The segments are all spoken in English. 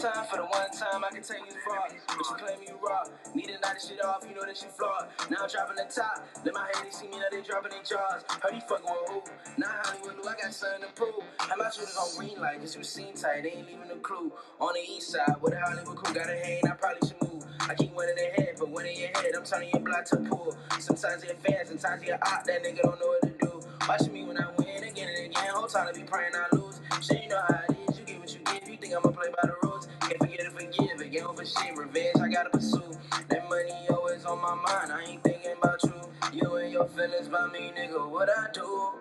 time for the one time I can take you far. But you claim you raw. Need to knock this shit off, you know that you flawed. Now I'm dropping the top. Let my haters see me, now they dropping their jaws. Heard he fucking with who? Not Hollywood, new, I got something to prove. How my shooters on green light, cause you seen tight, they ain't leaving a clue. On the east side, where the Hollywood crew got a hang, I probably should move. I keep one in their head, but when in your head, I'm turning your block to pool. Sometimes they're fans, sometimes you're out, that nigga don't know what to do. Watching me when I win again and again, whole time to be praying I lose. Shit, you know how it is, you get what you give, you think I'ma play by the rules. Can't forget to forgive, again for shit, revenge, I gotta pursue. That money always on my mind, I ain't thinking about you. You and your feelings about me, nigga, what I do?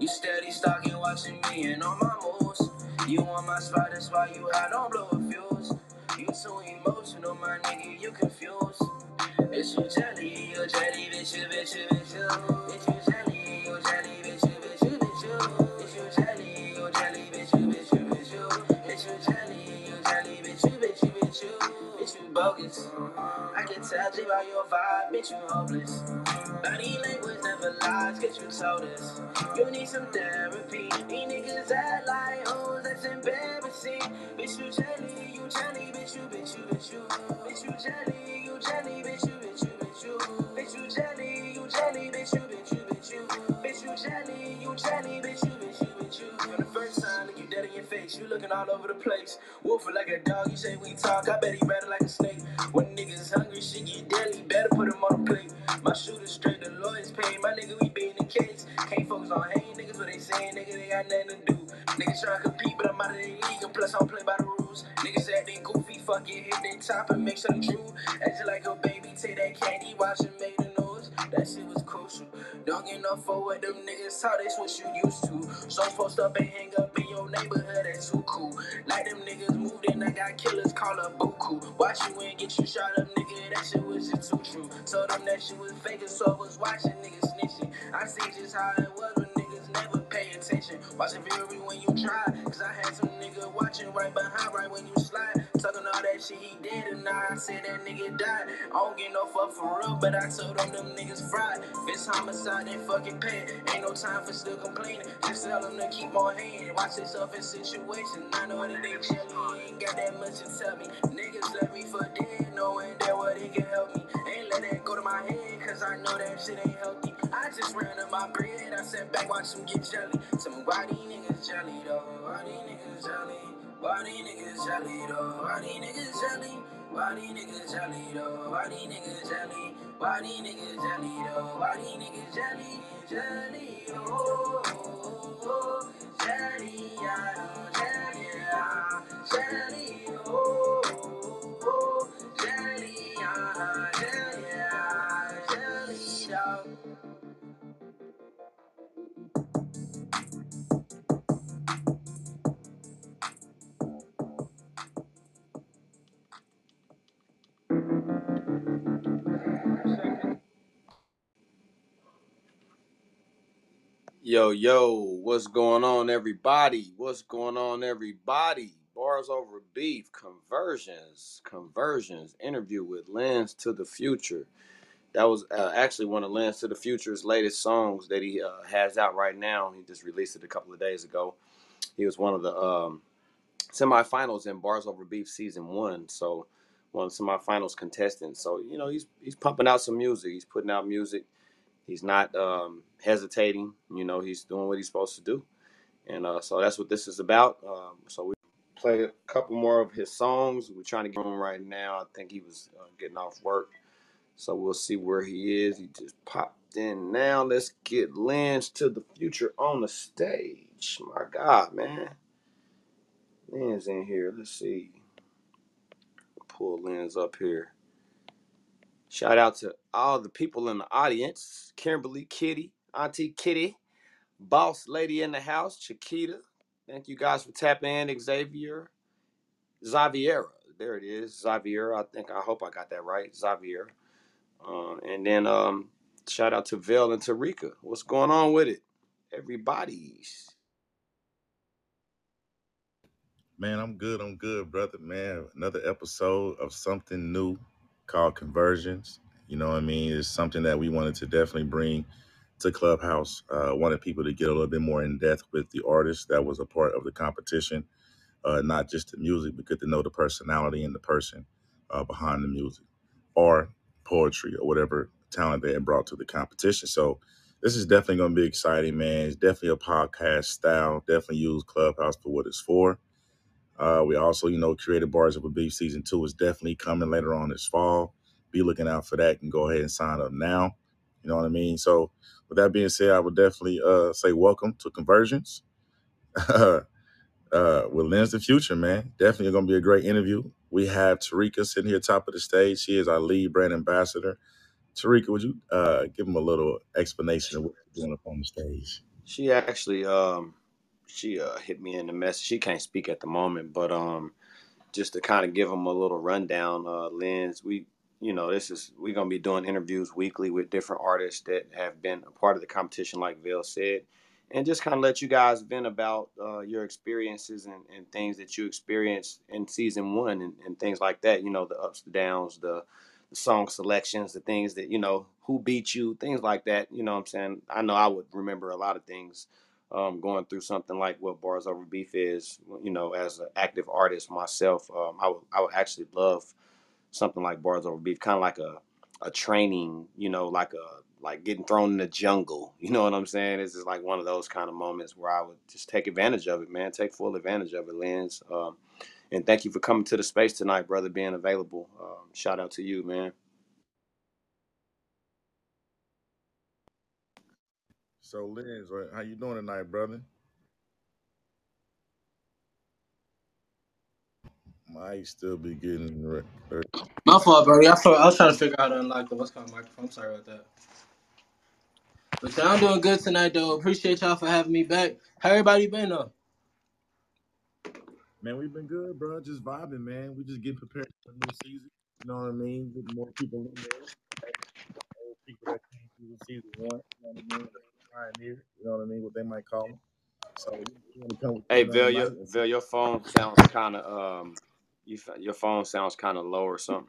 You steady stalking, watching me and all my moves. You on my spot, that's why you high, don't blow a fuse. You too emotional, my nigga, you confused. It's you jelly, you jelly, bitch, you, bitch, you, bitch, you. Bitch, you bogus. I can tell J by your vibe, bitch, you hopeless. Body language never lies, get you told us. You need some therapy. These niggas act like hoes, that's embarrassing. Bitch, you jelly, you jelly, bitch, you, bitch, you, bitch, you. Bitch, you jelly, you jelly, bitch, you, bitch, you, bitch, you. Bitch, you jelly, you jelly, bitch, you, bitch, you, bitch, you. Bitch, you jelly, you jelly, bitch, you, you in your face, you looking all over the place. Wolfing like a dog, you say we talk, I bet he better like a snake. When niggas hungry, shit get deadly, better put him on the plate. My shooter straight, the lawyers pay. My nigga, we be in the case. Can't focus on hating niggas, what they saying, nigga, they got nothing to do. Niggas trying to compete, but I'm out of the league, and plus I don't play by the rules. Niggas acting goofy, fuck it, hit that top and make sure the true. Acting like a baby, take that candy, watch and make the noise. That shit was crucial. Don't get no for what them niggas talk, that's what you used to. So post up and get you shot up, nigga, that shit was just too true. Told them that shit was fake, so I was watching niggas snitching. I see just how it was when niggas never pay attention. Watching very when you try, cause I had some nigga watching right behind, right when you slide. Talking all that shit he did, I said that nigga died. I don't get no fuck for real, but I told them them niggas fried. It's homicide, then fucking pay. Ain't no time for still complaining. Just tell them to keep on hating. Watch yourself in situations. I know that they chillin', ain't got that much to tell me. Niggas left me for dead, knowing that what he can help me. Ain't let that go to my head, cause I know that shit ain't healthy. I just ran up my bread, I sat back, watch them get jelly. Tell me why niggas jelly though? Why niggas jelly? Why these niggas jelly though? Why these niggas jelly? Why these niggas jelly though? Why these niggas jelly? Why these niggas jelly though? Why these niggas jelly? Jelly, oh, oh, oh, oh. jelly, yeah, jelly, yeah, jelly, oh, oh, oh, jelly, yeah, jelly, yeah, jelly, dog. Yo, yo, what's going on, everybody? What's going on, everybody? Bars over beef, conversions, conversions, interview with Lens to the Future. That was uh, actually one of Lens to the Future's latest songs that he uh, has out right now. He just released it a couple of days ago. He was one of the um, semifinals in Bars Over Beef season one, so one of the semifinals contestants. So you know he's he's pumping out some music. He's putting out music. He's not um, hesitating. You know, he's doing what he's supposed to do. And uh, so that's what this is about. Um, so we play a couple more of his songs. We're trying to get him right now. I think he was uh, getting off work. So we'll see where he is. He just popped in now. Let's get Lens to the future on the stage. My God, man. Lens in here. Let's see. Pull Lens up here. Shout out to all the people in the audience. Kimberly, Kitty, Auntie Kitty, Boss Lady in the house, Chiquita. Thank you guys for tapping in, Xavier. Xaviera. There it is. Xavier. I think I hope I got that right. Xavier. Um, and then um, shout out to Vell and Terecka. What's going on with it? Everybody's. Man, I'm good. I'm good, brother. Man, another episode of something new called Conversions. You know what I mean? It's something that we wanted to definitely bring to Clubhouse. Uh, wanted people to get a little bit more in depth with the artist that was a part of the competition. uh, not just the music, but get to know the personality and the person uh, behind the music or poetry or whatever talent they had brought to the competition. So this is definitely going to be exciting, man. It's definitely a podcast style. Definitely use Clubhouse for what it's for. Uh, we also, you know, created Bars Over Beef season two is definitely coming later on this fall. Be looking out for that and go ahead and sign up now. You know what I mean? So, with that being said, I would definitely uh, say welcome to Conversions uh, with Lens the Future, man. Definitely going to be a great interview. We have Terecka sitting here top of the stage. She is our lead brand ambassador. Terecka, would you uh, give them a little explanation of what you're doing up on the stage? She actually um she uh hit me in the message. She can't speak at the moment, but um just to kind of give them a little rundown, uh Lens, we you know, this is we're gonna be doing interviews weekly with different artists that have been a part of the competition, like Vale said, and just kind of let you guys vent about uh, your experiences and, and things that you experienced in season one and, and things like that. You know, the ups, the downs, the the song selections, the things that you know, who beat you, things like that. You know, what I'm saying I know I would remember a lot of things um, going through something like what Bars Over Beef is. You know, as an active artist myself, um, I would I would actually love something like Bars Over Beef, kind of like a a training. You know, like a like getting thrown in the jungle. You know what I'm saying? This is like one of those kind of moments where I would just take advantage of it, man. Take full advantage of it, Lens. Um, and thank you for coming to the space tonight, brother, being available. Um, shout out to you, man. So, uh, how you doing tonight, brother? Might still be getting re- re- My fault, bro. I, thought, I was trying to figure out how to unlock the what's called microphone. I'm sorry about that. But y'all doing good tonight, though. Appreciate y'all for having me back. How everybody been, though? Man, we've been good, bro. Just vibing, man. We just getting prepared for the new season. You know what I mean? Getting more people in there. Old people that came through the season one. You know what I mean? Pioneer. You know what I mean? What they might call them. So you, you want to come with Hey, you Vil, your, tonight? Vil, your phone sounds kind of um, you your phone sounds kind of low or something.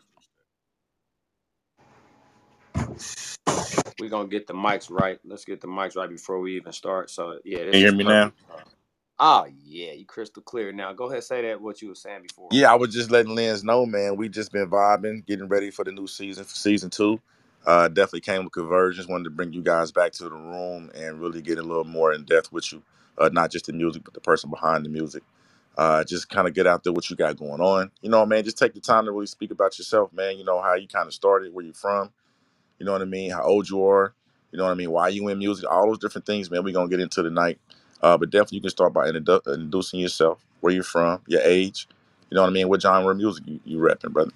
We're gonna get the mics right. Let's get the mics right before we even start. So yeah, Can you hear is me now? perfect. Oh yeah, you crystal clear now. Go ahead, say that what you were saying before. Yeah, I was just letting Lens know, man. We just been vibing, getting ready for the new season, for season two. Uh, definitely came with conversions. Wanted to bring you guys back to the room and really get a little more in depth with you, uh, not just the music, but the person behind the music. Uh, just kind of get out there what you got going on. You know, man. Just take the time to really speak about yourself, man. You know how you kind of started, where you're from. You know what I mean? How old you are. You know what I mean? Why you in music? All those different things, man. We're gonna get into tonight. Uh, but definitely, you can start by introdu- introducing yourself, where you're from, your age. You know what I mean? What genre of music you, you rapping, brother?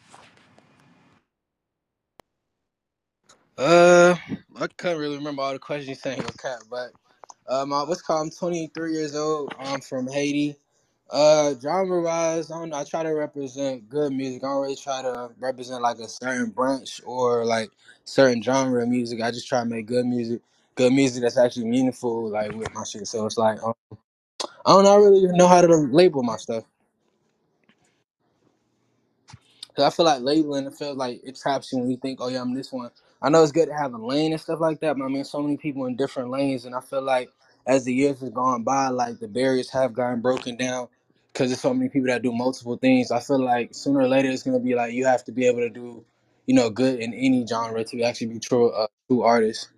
Uh, I couldn't really remember all the questions you sent, cat, but um, I, what's called? I'm 23 years old. I'm from Haiti. Uh, genre wise, I don't know. I try to represent good music. I don't really try to represent like a certain branch or like certain genre of music. I just try to make good music, good music that's actually meaningful, like with my shit. So it's like um, I don't know, I really know how to label my stuff. Cause I feel like labeling, it feels like it traps you when you think, oh yeah, I'm this one. I know it's good to have a lane and stuff like that, but I mean, so many people in different lanes, and I feel like as the years have gone by, like the barriers have gotten broken down. Cause there's so many people that do multiple things. I feel like sooner or later it's gonna be like you have to be able to do, you know, good in any genre to actually be true, a true artist.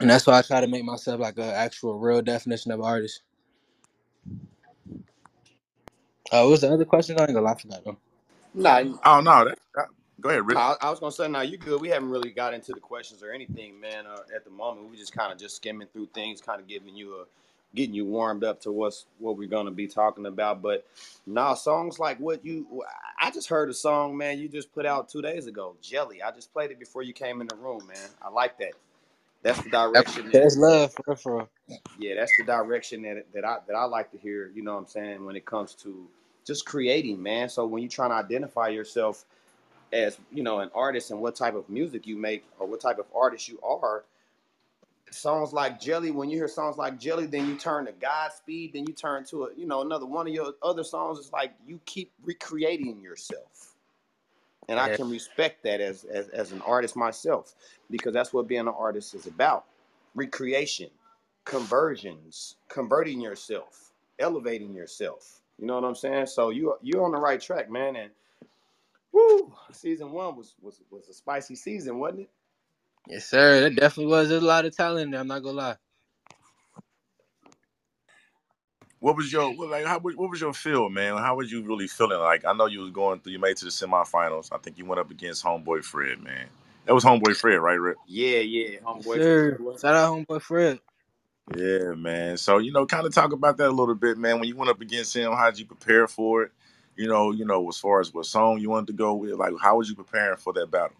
And that's why I try to make myself like an actual real definition of artist. Uh, what was the other question? I ain't gonna lie for that though. Nah, Oh no, that, that- go ahead, Rick. I, I was gonna say, now you good. We haven't really got into the questions or anything, man. Uh, at the moment, we just kind of just skimming through things, kind of giving you a, getting you warmed up to what's what we're gonna be talking about. But nah, songs like what you, I just heard a song, man. You just put out two days ago, Jelly. I just played it before you came in the room, man. I like that. That's the direction. That, That's love for real, for yeah, that's the direction that that I that I like to hear. You know what I'm saying when it comes to just creating, man. So when you're trying to identify yourself as you know an artist and what type of music you make or what type of artist you are songs like jelly when you hear songs like jelly then you turn to godspeed then you turn to a you know another one of your other songs. Is like you keep recreating yourself. And i can respect that as, as as an artist myself because that's what being an artist is about. Recreation conversions converting yourself elevating yourself. You know what I'm saying? So you you're on the right track, man. And woo, season one was was was a spicy season, wasn't it? Yes, sir. That definitely was. There's a lot of talent there. I'm not gonna lie. What was your what, like? How what was your feel, man? How was you really feeling? Like I know you was going through. You made it to the semifinals. I think you went up against Homeboy Fred, man. That was Homeboy Fred, right, Rick? Yeah, yeah. Yes, Homeboy. sir. Fred. Shout out homeboy Fred. Yeah, man. So you know, kind of talk about that a little bit, man. When you went up against him, how did you prepare for it? You know, you know, as far as what song you wanted to go with, like how was you preparing for that battle?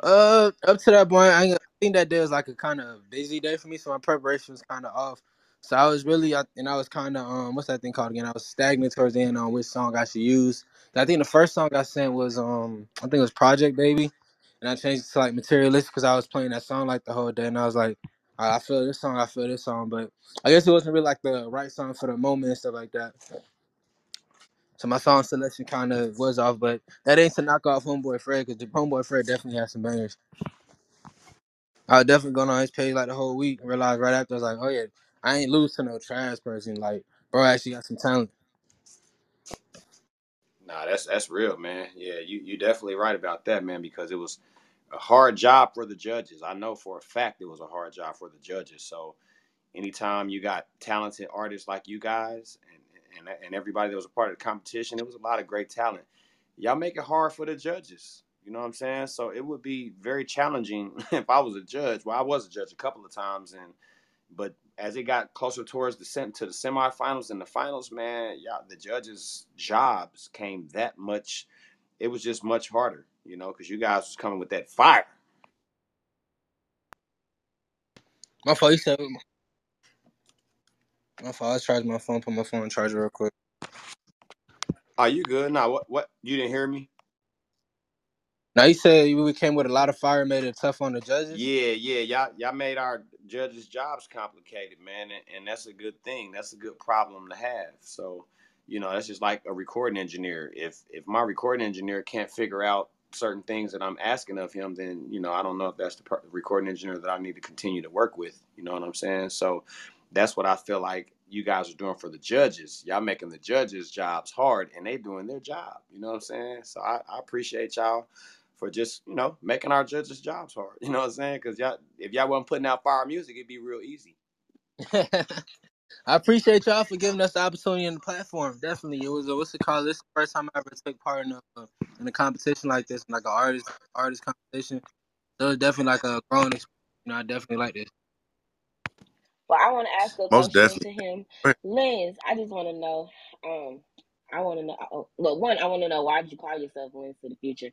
Uh, up to that point, I, think that day was like a kind of busy day for me, so my preparation was kind of off. So I was really, and I was kind of, um, what's that thing called again? I was stagnant towards the end on which song I should use. I think the first song I sent was, um, I think it was Project Baby, and I changed it to like Materialistic because I was playing that song like the whole day, and I was like, I feel this song, I feel this song, but I guess it wasn't really like the right song for the moment and stuff like that. So my song selection kind of was off, but that ain't to knock off Homeboy Fred because the Homeboy Fred definitely has some bangers. I was definitely going on his page like the whole week and realized right after I was like, oh yeah, I ain't lose to no trash person. Like, bro I actually got some talent. Nah, that's that's real, man. Yeah, you you definitely right about that, man. Because it was a hard job for the judges. I know for a fact it was a hard job for the judges. So anytime you got talented artists like you guys and and and everybody that was a part of the competition, it was a lot of great talent. Y'all make it hard for the judges. You know what I'm saying? So it would be very challenging if I was a judge. Well, I was a judge a couple of times, and but as it got closer towards the to the semifinals and the finals, man, yeah, the judges' jobs came that much. It was just much harder, you know, because you guys was coming with that fire. My said my fault. I was charging my phone. Put my phone on charger real quick. Are you good? Now, what? What? You didn't hear me? Now you said we came with a lot of fire, made it tough on the judges. Yeah, yeah, y'all, y'all made our judges' jobs complicated, man, and, and that's a good thing. That's a good problem to have. So, you know, that's just like a recording engineer. If if my recording engineer can't figure out certain things that I'm asking of him, then you know, I don't know if that's the per- recording engineer that I need to continue to work with. You know what I'm saying? So, that's what I feel like you guys are doing for the judges. Y'all making the judges' jobs hard, and they doing their job. You know what I'm saying? So I, I appreciate y'all for just you know making our judges' jobs hard. You know what I'm saying? Because y'all, if y'all wasn't putting out fire music, it'd be real easy. I appreciate y'all for giving us the opportunity and the platform. Definitely, it was a, what's it called? This is the first time I ever took part in a uh, in a competition like this, like an artist artist competition. So it's definitely like a growing experience. You know, I definitely like this. Well, I want to ask a Most question definitely. to him. Lens, I just want to know. Um, I want to know. Oh, well, one, I want to know why did you call yourself Lens to the Future?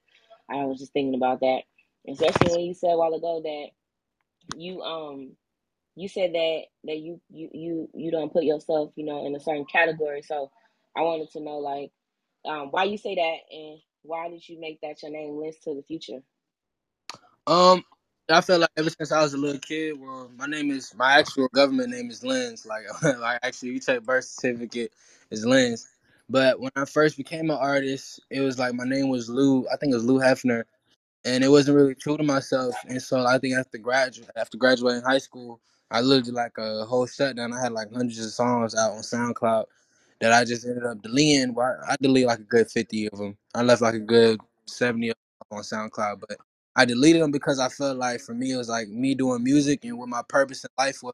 I was just thinking about that, especially when you said a while ago that you um you said that that you you you you don't put yourself you know in a certain category. So I wanted to know like um why you say that and why did you make that your name, Lens to the Future? Um, I felt like ever since I was a little kid, well, my name is my actual government name is Lens. Like, like actually, you take birth certificate is Lens. But when I first became an artist, it was like my name was Lou. I think it was Lou Hefner, and it wasn't really true to myself. And so I think after graduate after graduating high school, I lived like a whole shutdown. I had like hundreds of songs out on SoundCloud that I just ended up deleting. I deleted like a good fifty of them. I left like a good seventy of them on SoundCloud, but I deleted them because I felt like for me it was like me doing music and what my purpose in life was.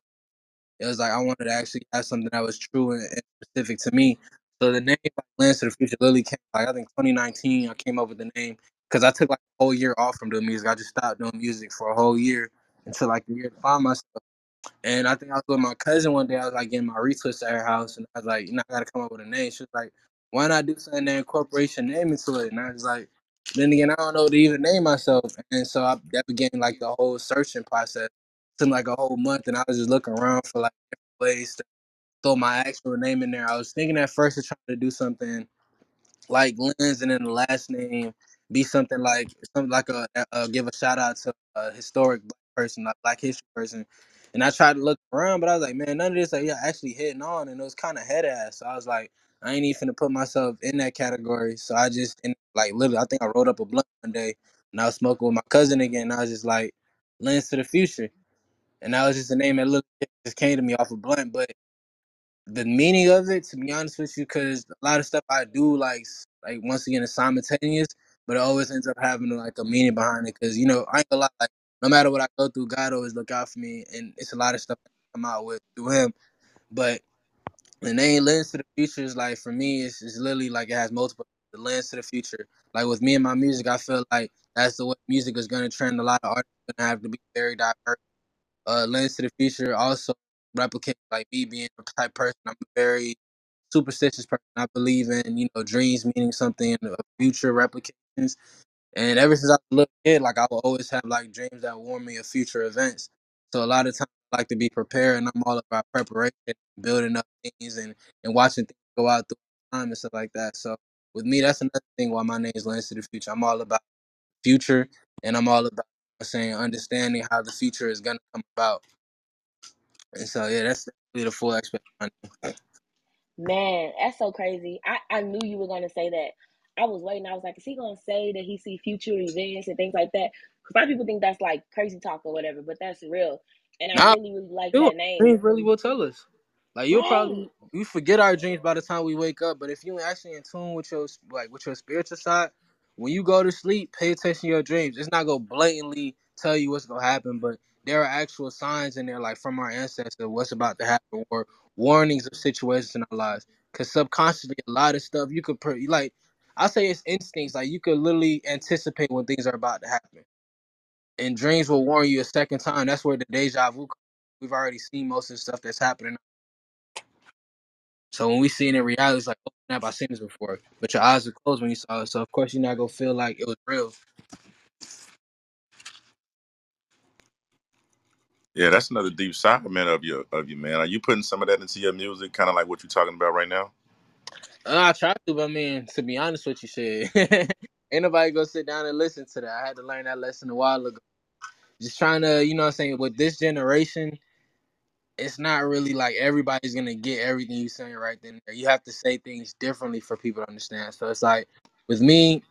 It was like I wanted to actually have something that was true and, and specific to me. So the name like, Lens to the Future literally came like I think 2019. I came up with the name because I took like a whole year off from doing music. I just stopped doing music for a whole year until like a year to find myself. And I think I was with my cousin one day. I was like getting my retwist at her house, and I was like, you know, I gotta come up with a name. She was like, why not do something that incorporates your name into it? And I was like, then again, I don't know to even name myself. And so I, that began like the whole searching process. Took like a whole month, and I was just looking around for like different ways to throw my actual name in there. I was thinking at first of trying to do something like Lens, and then the last name be something like something like a, a give a shout out to a historic black person, like Black History person. And I tried to look around, but I was like, man, none of this like yeah actually hitting on, and it was kind of head ass. So I was like, I ain't even to put myself in that category. So I just and like literally, I think I rolled up a blunt one day, and I was smoking with my cousin again. And I was just like, Lens to the future, and that was just a name that looked just came to me off a blunt, but the meaning of it, to be honest with you, because a lot of stuff I do, like, like once again, is simultaneous, but it always ends up having like a meaning behind it. Because you know, I ain't gonna lie, like, no matter what I go through, God always look out for me, and it's a lot of stuff I come out with through Him. But the name lens to the future is like for me, it's, it's literally like it has multiple the lens to the future. Like with me and my music, I feel like that's the way music is gonna trend. A lot of artists are gonna have to be very diverse uh, lens to the future also replicate like me being a type person. I'm a very superstitious person. I believe in you know dreams meaning something in the future replications. And ever since I was a little kid, like I will always have like dreams that warn me of future events. So a lot of times I like to be prepared, and I'm all about preparation, building up things, and and watching things go out through time and stuff like that. So with me, that's another thing why my name is Lens to the Future. I'm all about future, and I'm all about saying understanding how the future is gonna come about. And so yeah, that's really the full expectation. Man, that's so crazy. I, I knew you were gonna say that. I was waiting. I was like, is he gonna say that he see future events and things like that? Because a lot of people think that's like crazy talk or whatever, but that's real. And I really, really like that name. dreams really will tell us. Like you'll probably we forget our dreams by the time we wake up, but if you actually in tune with your like with your spiritual side, when you go to sleep, pay attention to your dreams. It's not gonna blatantly tell you what's gonna happen, but there are actual signs in there, like from our ancestors, what's about to happen, or warnings of situations in our lives. Cause subconsciously, a lot of stuff you could per- like. I say it's instincts. Like you could literally anticipate when things are about to happen, and dreams will warn you a second time. That's where the deja vu. comes. We've already seen most of the stuff that's happening So when we see it in reality, it's like, oh snap, I've seen this before. But your eyes are closed when you saw it. So of course you're not gonna feel like it was real. Yeah, that's another deep man, of your of you, man. Are you putting some of that into your music, kind of like what you're talking about right now? I tried to, but I mean, to be honest with you, shit. Ain't nobody gonna sit down and listen to that. I had to learn that lesson a while ago. Just trying to, you know what I'm saying, with this generation, it's not really like everybody's gonna get everything you're saying right then. You have to say things differently for people to understand. So it's like with me,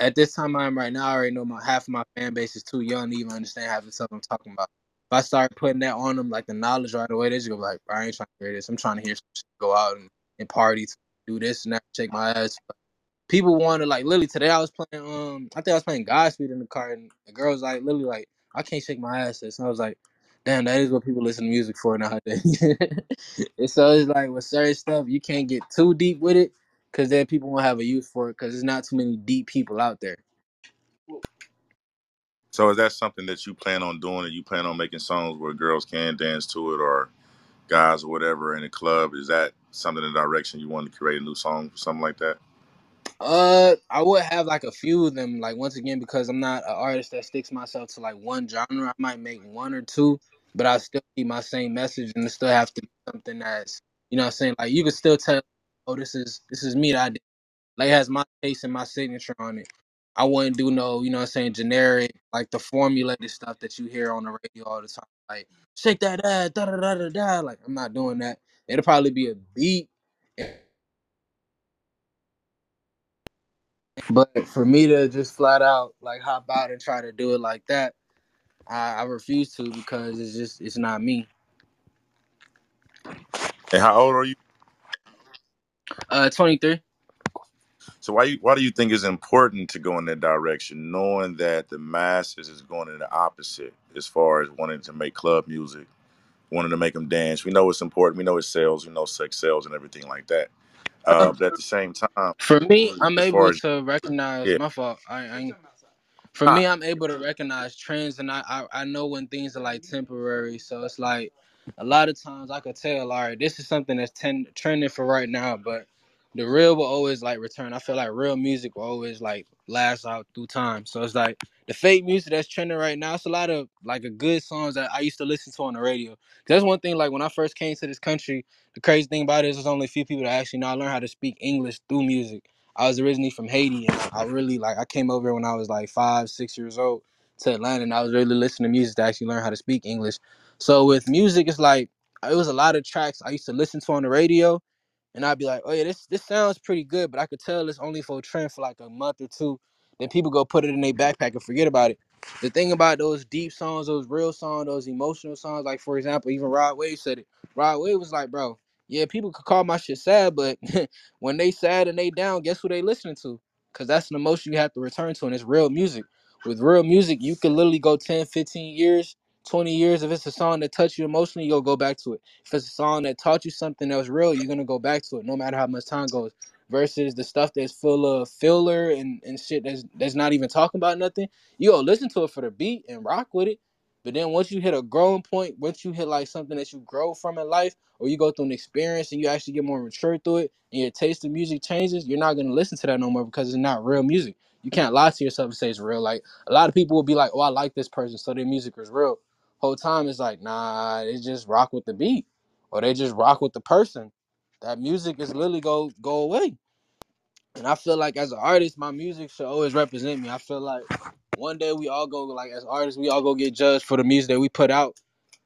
at this time I am right now, I already know my half of my fan base is too young to even understand half of stuff I'm talking about. If I start putting that on them, like the knowledge right away, they just go like, I ain't trying to hear this. I'm trying to hear go out and, and party, do this and that, shake my ass. People want to like literally today I was playing um I think I was playing Godspeed in the car and the girl was like literally like I can't shake my ass. And I was like, damn, that is what people listen to music for nowadays. and so it's like with certain stuff you can't get too deep with it because then people won't have a use for it because there's not too many deep people out there. So is that something that you plan on doing? Or you plan on making songs where girls can dance to it, or guys or whatever in a club? Is that something in the direction you want to create a new song, or something like that? Uh, I would have like a few of them. Like once again, because I'm not an artist that sticks myself to like one genre. I might make one or two, but I still keep my same message, and still have to be something that's you know what I'm saying. Like you can still tell, oh, this is this is me that I did. Like has my taste and my signature on it. I wouldn't do no, you know what I'm saying, generic like the formulated stuff that you hear on the radio all the time. Like shake that ass, da da da da da. Like I'm not doing that. It'll probably be a beat. But for me to just flat out like hop out and try to do it like that, I, I refuse to because it's just it's not me. And how old are you? Uh, 23. So why you, why do you think it's important to go in that direction, knowing that the masses is going in the opposite as far as wanting to make club music, wanting to make them dance? We know it's important. We know it sells. We know sex sells and everything like that. Uh, Uh, but at the same time, for me, I'm able as to recognize yeah, my fault. I, I for Nah, me, I'm able to recognize trends, and I, I I know when things are like temporary. So it's like a lot of times I could tell, all right, this is something that's ten, trending for right now, but the real will always like return. I feel like real music will always like last out through time. So it's like the fake music that's trending right now. It's a lot of like a good songs that I used to listen to on the radio. That's one thing. Like when I first came to this country, the crazy thing about it is there's only a few people that actually know I learned how to speak English through music. I was originally from Haiti, and I really like I came over when I was like five, six years old to Atlanta, and I was really listening to music to actually learn how to speak English. So with music, it's like it was a lot of tracks I used to listen to on the radio, and I'd be like, oh yeah, this this sounds pretty good, but I could tell it's only for a trend for like a month or two. Then people go put it in their backpack and forget about it. The thing about those deep songs, those real songs, those emotional songs, like for example, even Rod Wave said it. Rod Wave was like, bro. yeah, people could call my shit sad, but when they sad and they down, guess who they listening to? Cause that's an emotion you have to return to, and it's real music. With real music, you can literally go 10, 15 years, 20 years. If it's a song that touched you emotionally, you'll go back to it. If it's a song that taught you something that was real, you're gonna go back to it, no matter how much time goes. Versus the stuff that's full of filler and, and shit that's that's not even talking about nothing. You go listen to it for the beat and rock with it. But then once you hit a growing point, once you hit like something that you grow from in life or you go through an experience and you actually get more mature through it and your taste of music changes, you're not gonna listen to that no more because it's not real music. You can't lie to yourself and say it's real. Like a lot of people will be like, "Oh, I like this person, so their music is real." Whole time it's like, nah, they just rock with the beat, or they just rock with the person. That music is literally go go away. And I feel like as an artist, my music should always represent me. I feel like one day we all go like as artists, we all go get judged for the music that we put out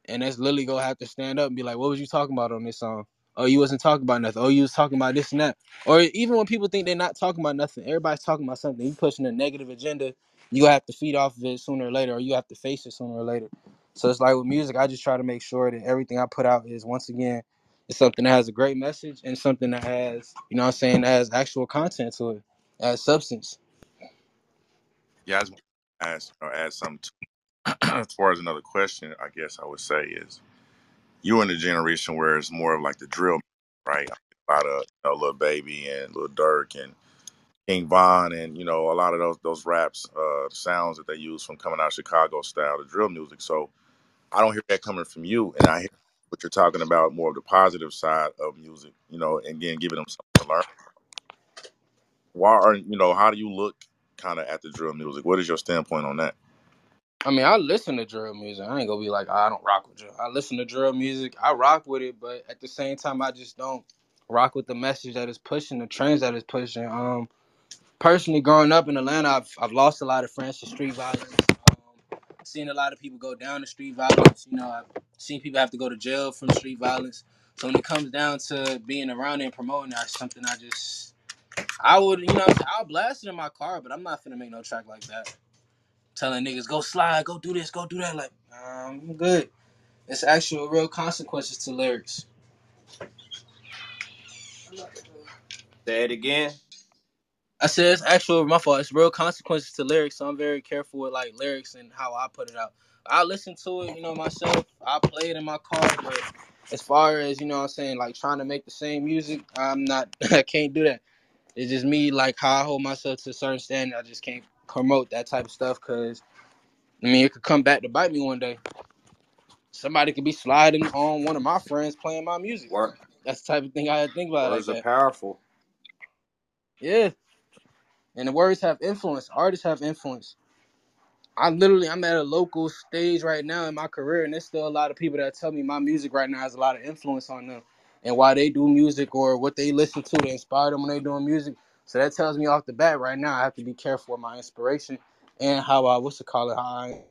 and that's literally gonna have to stand up and be like, "What was you talking about on this song? Oh, you wasn't talking about nothing. Oh, you was talking about this and that." Or even when people think they're not talking about nothing, everybody's talking about something. You pushing a negative agenda, you have to feed off of it sooner or later, or you have to face it sooner or later. So it's like with music, I just try to make sure that everything I put out is once again, it's something that has a great message and something that has, you know, what I'm saying, that has actual content to it, has substance. Yeah, ask, know, add something to as far as another question, I guess I would say is you in the generation where it's more of like the drill, right? A lot of you know, Lil Baby and Lil Durk and King Von and you know a lot of those those raps, uh, sounds that they use from coming out of Chicago style, the drill music. So I don't hear that coming from you, and I hear what you're talking about more of the positive side of music, you know, and again giving them something to learn. Why are you know how do you look kind of at the drill music? What is your standpoint on that? I mean, I listen to drill music. I ain't gonna be like, "Oh, I don't rock with drill. I listen to drill music. I rock with it, but at the same time, I just don't rock with the message that is pushing, the trends that is pushing. Um, personally, growing up in Atlanta, I've I've lost a lot of friends to street violence. Seen a lot of people go down to street violence. You know, I've seen people have to go to jail from street violence. So when it comes down to being around and promoting, that's something I just I would, you know, I'll blast it in my car, but I'm not finna make no track like that telling niggas go slide, go do this, go do that. Like, I'm good. It's actual real consequences to lyrics. Say it again. I said it's actual my fault. It's real consequences to lyrics, so I'm very careful with like lyrics and how I put it out. I listen to it, you know, myself. I play it in my car, but as far as you know, I'm saying like trying to make the same music, I'm not. I can't do that. It's just me, like how I hold myself to a certain standard. I just can't promote that type of stuff because I mean it could come back to bite me one day. somebody could be sliding on one of my friends playing my music. Word, That's the type of thing I had to think about it like are that. powerful. Yeah. And the words have influence. Artists have influence. I literally I'm at a local stage right now in my career and there's still a lot of people that tell me my music right now has a lot of influence on them and why they do music or what they listen to to inspire them when they're doing music. So that tells me off the bat right now I have to be careful with my inspiration and how I what's it called it how I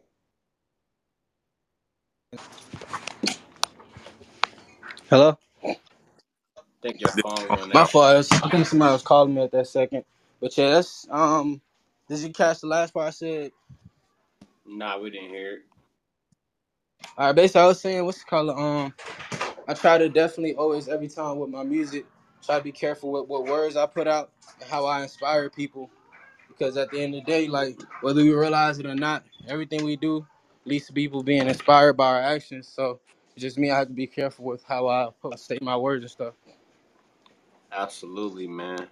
Hello? Thank think your phone My out. fault. I think somebody was calling me at that second. But yeah, that's um. Did you catch the last part I said? Nah, we didn't hear it. All right, basically I was saying what's it called? Um, I try to definitely always every time with my music try to be careful with what words I put out and how I inspire people because at the end of the day, like whether we realize it or not, everything we do leads to people being inspired by our actions. So it's just me. I have to be careful with how I state my words and stuff. Absolutely, man.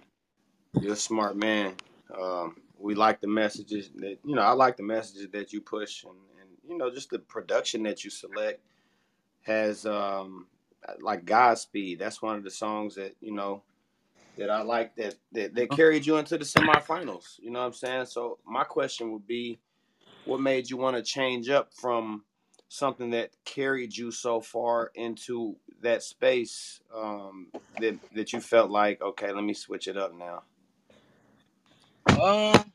You're a smart man. Um, we like the messages that you know. I like the messages that you push, and, and you know, just the production that you select has um, like Godspeed. That's one of the songs that you know that I like that that, that carried you into the semifinals. You know what I'm saying? So my question would be, what made you want to change up from something that carried you so far into that space um, that that you felt like, okay, let me switch it up now. Um,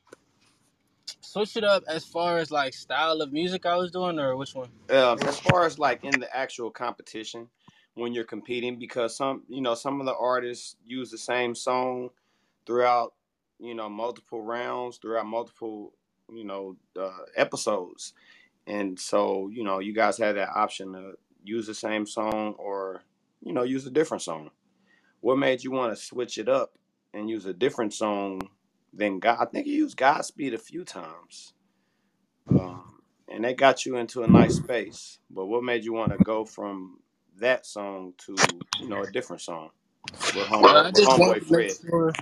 switch it up as far as like style of music I was doing, or which one? Um, as far as like in the actual competition when you're competing, because some you know some of the artists use the same song throughout you know multiple rounds, throughout multiple you know uh, episodes, and so you know you guys had that option to use the same song or you know, use a different song? What made you want to switch it up and use a different song than God? I think you used Godspeed a few times, um, and that got you into a nice space. But what made you want to go from that song to you know a different song with Well, I with just homeboy wanted to make Fred? sure.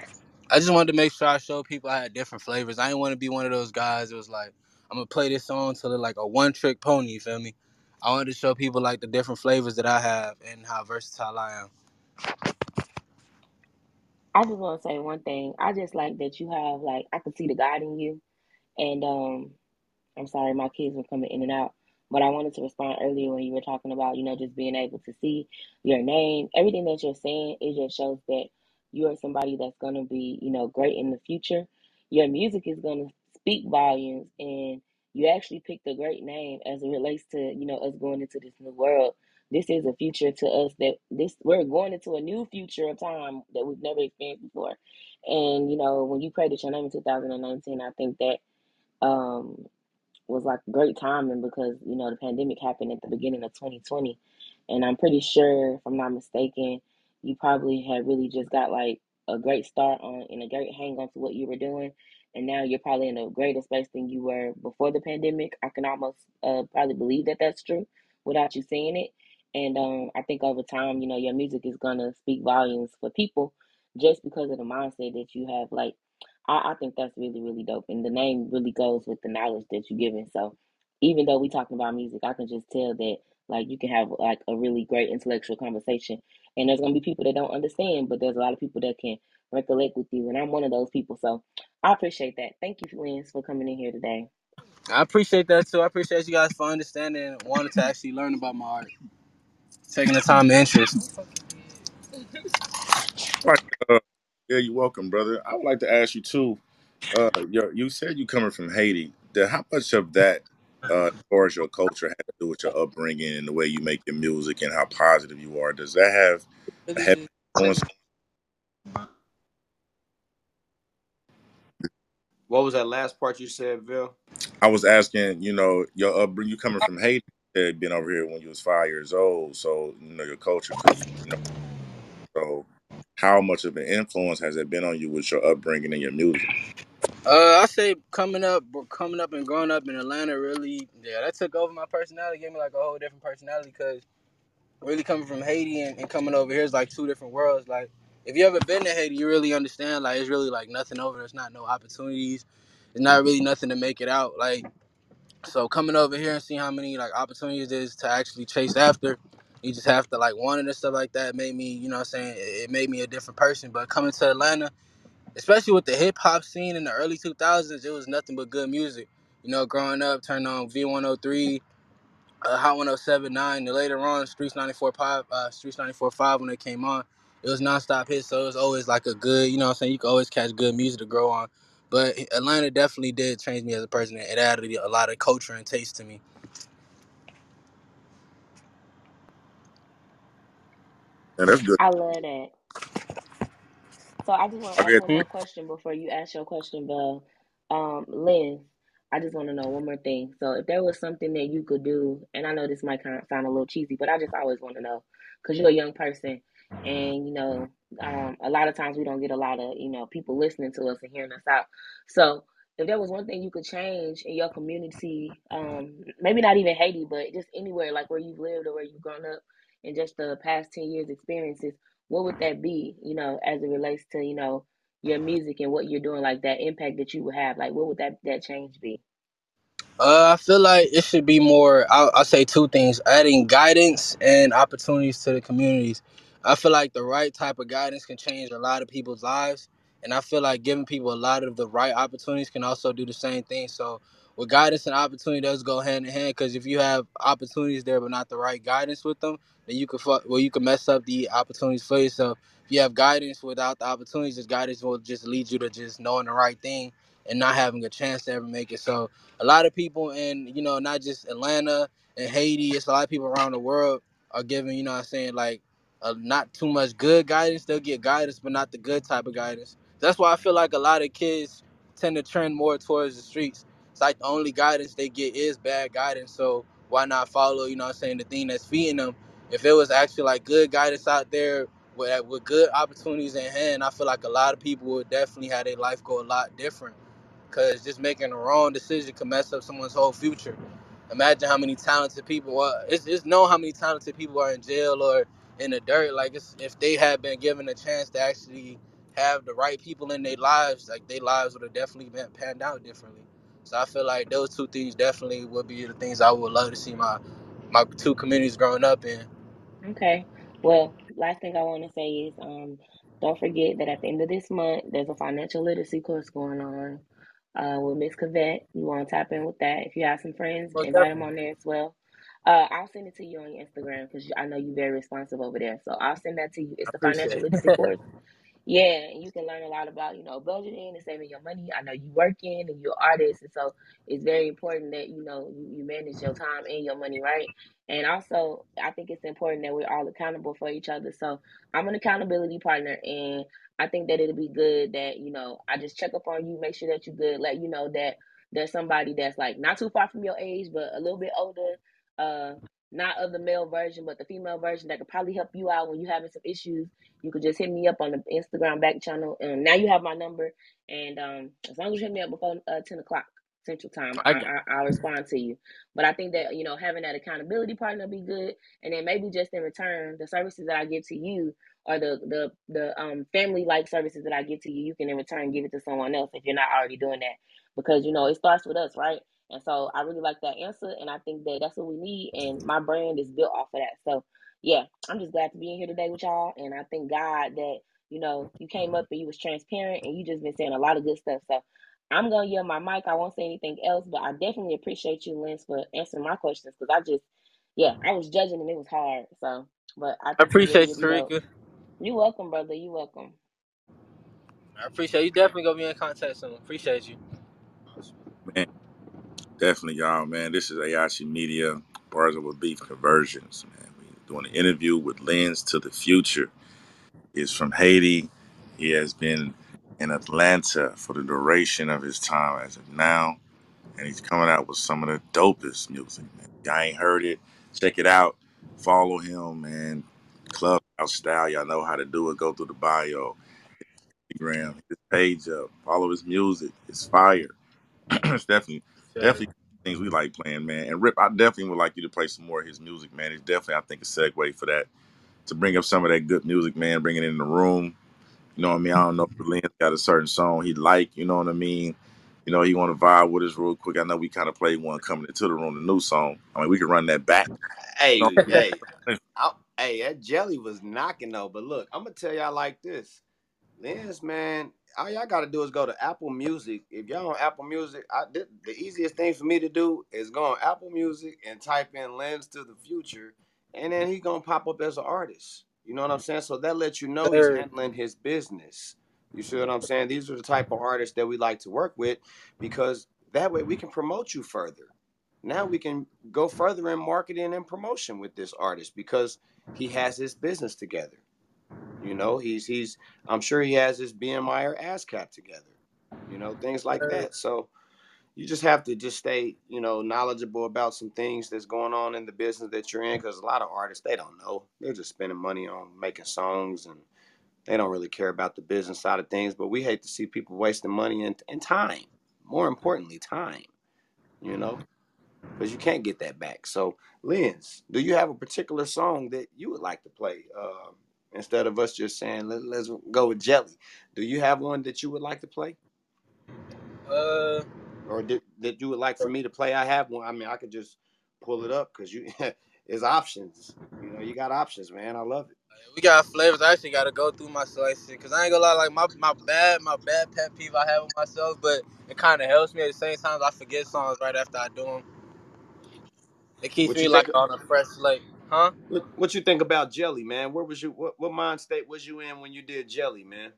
I just wanted to make sure I showed people I had different flavors. I didn't want to be one of those guys that was like, I'm gonna play this song till it's like a one trick pony. You feel me? I wanted to show people like the different flavors that I have and how versatile I am. I just want to say one thing. I just like that you have like I can see the God in you, and um, I'm sorry, my kids were coming in and out. But I wanted to respond earlier when you were talking about, you know, just being able to see your name. Everything that you're saying, it just shows that you're somebody that's going to be, you know, great in the future. Your music is going to speak volumes, and you actually picked a great name as it relates to, you know, us going into this new world. This is a future to us that this we're going into a new future of time that we've never experienced before. And you know, when you prayed created your name in 2019, I think that um was like great timing because you know the pandemic happened at the beginning of 2020 and i'm pretty sure if i'm not mistaken you probably had really just got like a great start on and a great hang on to what you were doing. And now you're probably in a greater space than you were before the pandemic. I can almost uh, probably believe that that's true without you saying it and um, i think over time you know your music is to speak volumes for people just because of the mindset that you have like I, I think that's really, really dope. And the name really goes with the knowledge that you're giving. So even though we talking about music, I can just tell that like you can have like a really great intellectual conversation. And there's gonna be people that don't understand, but there's a lot of people that can recollect with you. And I'm one of those people. So I appreciate that. Thank you, Lens, for coming in here today. I appreciate that too. I appreciate you guys for understanding and wanting to actually learn about my art, taking the time and interest. Right. Uh, yeah, you're welcome, brother. I would like to ask you too. Uh, your, you said you're coming from Haiti. The, how much of that, uh, as far as your culture, had to do with your upbringing and the way you make your music and how positive you are? Does that have a heavy influence? What was that last part you said, Bill? I was asking, you know, your upbringing. You coming from Haiti? Had been over here when you was five years old, so you know your culture you know. So, how much of an influence has it been on you with your upbringing and your music? Uh, I say coming up, coming up and growing up in Atlanta, really, yeah, that took over my personality, gave me like a whole different personality. Cause really coming from Haiti and, and coming over here is like two different worlds. Like, if you ever been to Haiti, you really understand. Like, it's really like nothing over. There's not no opportunities. It's not really nothing to make it out. Like, so coming over here and seeing how many like opportunities there is to actually chase after, you just have to like want it and stuff like that. Made me, you know, what I'm saying it, it made me a different person. But coming to Atlanta especially with the hip hop scene in the early 2000s, it was nothing but good music. You know, growing up, turned on V103, uh, Hot 1079, and later on, Streets 94.5, uh, Streets 94.5 when they came on. It was nonstop hits, so it was always like a good, you know what I'm saying? You could always catch good music to grow on. But Atlanta definitely did change me as a person. It added a lot of culture and taste to me. And that's good. I love that. So I just want to ask Okay. one more question before you ask your question, Bell. Um, Lynn, I just want to know one more thing. So if there was something that you could do, and I know this might kind of sound a little cheesy, but I just always want to know because you're a young person, and you know, um, a lot of times we don't get a lot of you know people listening to us and hearing us out. So if there was one thing you could change in your community, um, maybe not even Haiti, but just anywhere like where you've lived or where you've grown up, in just the past ten years experiences what would that be, you know, as it relates to, you know, your music and what you're doing, like that impact that you would have? Like, what would that, that change be? Uh, I feel like it should be more. I'll, I'll say two things: adding guidance and opportunities to the communities. I feel like the right type of guidance can change a lot of people's lives, and I feel like giving people a lot of the right opportunities can also do the same thing. So, with guidance and opportunity, does go hand in hand. Because if you have opportunities there but not the right guidance with them, then you could fuck. Well, you can mess up the opportunities for yourself. If you have guidance without the opportunities, this guidance will just lead you to just knowing the right thing and not having a chance to ever make it. So a lot of people in you know not just Atlanta and Haiti, it's a lot of people around the world are giving you know what I'm saying like not too much good guidance. They'll get guidance, but not the good type of guidance. That's why I feel like a lot of kids tend to trend more towards the streets. It's like the only guidance they get is bad guidance. So why not follow you know what I'm saying the thing that's feeding them if it was actually like good guidance out there with with good opportunities in hand, I feel like a lot of people would definitely have their life go a lot different. Cause just making the wrong decision can mess up someone's whole future. Imagine how many talented people. Well, it's it's known how many talented people are in jail or in the dirt. Like it's, if they had been given a chance to actually have the right people in their lives, like their lives would have definitely been panned out differently. So I feel like those two things definitely would be the things I would love to see my my two communities growing up in. Okay. Well, last thing I want to say is um, don't forget that at the end of this month, there's a financial literacy course going on uh, with Miss Cavett. You want to tap in with that. If you have some friends, Most invite them on there as well. Uh, I'll send it to you on your Instagram because I know you're very responsive over there. So I'll send that to you. It's the financial literacy course. Yeah, and you can learn a lot about, you know, budgeting and saving your money. I know you working and you're an artist, and so it's very important that, you know, you, you manage your time and your money, right? And also, I think it's important that we're all accountable for each other. So I'm an accountability partner, and I think that it'll be good that, you know, I just check up on you, make sure that you're good, let you know that there's somebody that's like not too far from your age, but a little bit older, uh, not of the male version, but the female version that could probably help you out when you're having some issues you could just hit me up on the Instagram back channel. And now you have my number. And um, as long as you hit me up before uh, 10 o'clock Central Time, I, I I'll respond to you. But I think that, you know, having that accountability partner be good. And then maybe just in return, the services that I give to you or the, the, the um, family like services that I give to you, you can in return give it to someone else if you're not already doing that. Because, you know, it starts with us, right? And so I really like that answer. And I think that that's what we need. And mm-hmm. my brand is built off of that. So, yeah, I'm just glad to be in here today with y'all, and I thank God that you know you came up and you was transparent, and you just been saying a lot of good stuff. So I'm gonna yell my mic. I won't say anything else, but I definitely appreciate you, Lens, for answering my questions because I just, yeah, I was judging and it was hard. So, but I I you did appreciate you, really dope. Terecka. You welcome, brother. You welcome. I appreciate you. Definitely gonna be in contact soon. Appreciate you. Man, definitely, y'all, man. This is Aichi Media, Bars Over Beef Conversions, man. We're doing an interview with Lens to the Future. He's from Haiti. He has been in Atlanta for the duration of his time as of now. And he's coming out with some of the dopest music, man. Y'all ain't heard it. Check it out. Follow him, man. Clubhouse style. Y'all know how to do it. Go through the bio. Instagram. His page up. Follow his music. It's fire. it's definitely. Definitely things we like playing, man. And Ripp, I definitely would like you to play some more of his music, man. It's definitely, I think, a segue for that to bring up some of that good music, man. Bring it in the room. You know what I mean? I don't know if Lens got a certain song he like. You know what I mean? You know he want to vibe with us real quick. I know we kind of played one coming into the room, the new song. I mean, we can run that back. Hey, You know? hey, I, hey, that jelly was knocking though. But look, I'm gonna tell y'all like this, Lens, man. All y'all gotta do is go to Apple Music. If y'all on Apple Music, I, the, the easiest thing for me to do is go on Apple Music and type in "Lens to the Future," and then he gonna pop up as an artist. You know what I'm mm. saying? So that lets you know he's handling his business. You see what I'm saying? These are the type of artists that we like to work with because that way we can promote you further. Now we can go further in marketing and promotion with this artist because he has his business together. You know, he's he's I'm sure he has his BMI or ASCAP together. You know, things like that. So you just have to just stay, you know, knowledgeable about some things that's going on in the business that you're in because a lot of artists they don't know. They're just spending money on making songs and they don't really care about the business side of things. But we hate to see people wasting money and, and time. More importantly, time. You know, because you can't get that back. So, Lens, do you have a particular song that you would like to play? Um, instead of us just saying Let, let's go with Jelly, do you have one that you would like to play, Uh, or did, that you would like for me to play? I have one. I mean, I could just pull it up because you it's options. You know, you got options, man. I love it. we got flavors. I actually got to go through my selection because I ain't gonna lie. Like my, my bad my bad pet peeve I have with myself, but it kind of helps me at the same time. I forget songs right after I do them. It keeps me like on a fresh slate, huh? What, what you think about Jelly, man? Where was you? What, what mind state was you in when you did Jelly, man?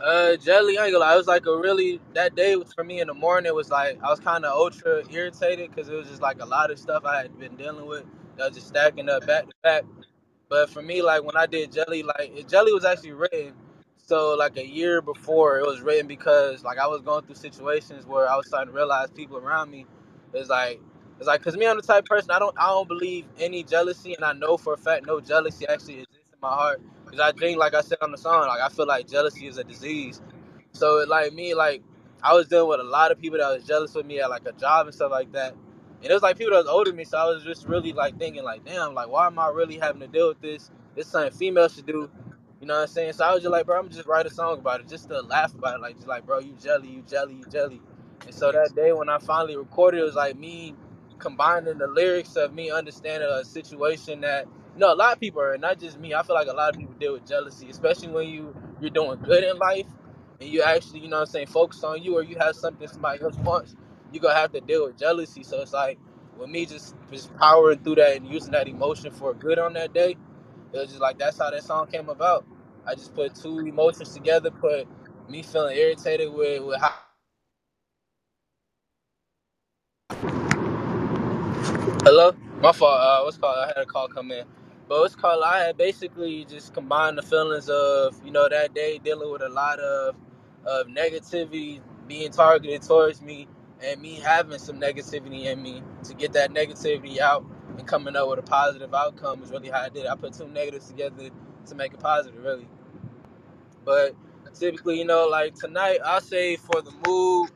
Uh, jelly, I ain't gonna lie. It was like a really that day was for me in the morning. It was like I was kind of ultra irritated because it was just like a lot of stuff I had been dealing with that was just stacking up back to back. But for me, like when I did jelly, like jelly was actually written so like a year before it was written because like I was going through situations where I was starting to realize people around me is like It's like, cause me, I'm the type of person I don't I don't believe any jealousy, and I know for a fact no jealousy actually exists in my heart. Cause I think, like I said on the song, like I feel like jealousy is a disease. So like me, like I was dealing with a lot of people that was jealous with me at like a job and stuff like that. And it was like people that was older than me, so I was just really like thinking like, damn, like why am I really having to deal with this? This is something females should do. You know what I'm saying? So I was just like, bro, I'm just write a song about it, just to laugh about it, like just like, bro, you jelly, you jelly, you jelly. And so that day when I finally recorded, it was like me combining the lyrics of me understanding a situation that you know a lot of people are, not just me. I feel like a lot of people deal with jealousy, especially when you you're doing good in life and you actually, you know what I'm saying, focus on you or you have something somebody else wants, you're gonna have to deal with jealousy. So it's like with me just just powering through that and using that emotion for good on that day, it was just like that's how that song came about. I just put two emotions together, put me feeling irritated with, with how Hello? My fault. Uh, what's called? I had a call come in. But what's called? I had basically just combined the feelings of, you know, that day dealing with a lot of, of negativity being targeted towards me and me having some negativity in me to get that negativity out and coming up with a positive outcome is really how I did it. I put two negatives together to make it positive, really. But typically, you know, like tonight, I say for the mood,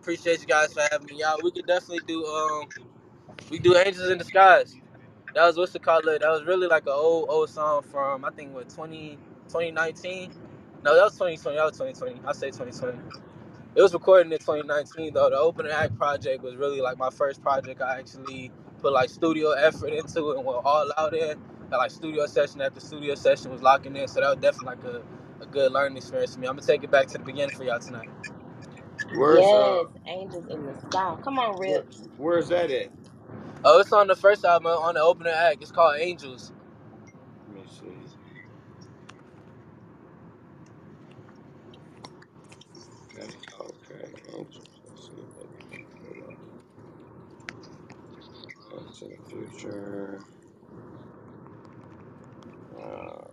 appreciate you guys for having me out. We could definitely do, um, we do Angels in Disguise. That was what's it called? That was really like an old old song from I think what 20, 2019. No, that was 2020. That was 2020. I say 2020. It was recorded in 2019 though. The opening act project was really like my first project. I actually put like studio effort into it and went all out in. Had like studio session after studio session was locking in. So that was definitely like a, a good learning experience for me. I'm gonna take it back to the beginning for y'all tonight. Where's uh Yes, angels in the sky. Come on, where, Ripp. where's that at? Oh, it's on the first album on the opening act. It's called Angels. Let me see. Okay, okay, angels. Let's see if that can pull up. Into the future. Uh,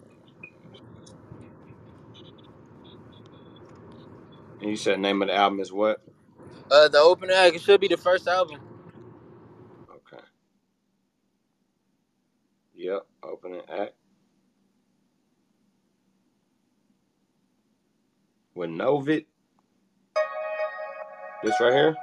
and you said name of the album is what? Uh, the opening act. It should be the first album. Okay. Yep. Opening act. Novit. This right here.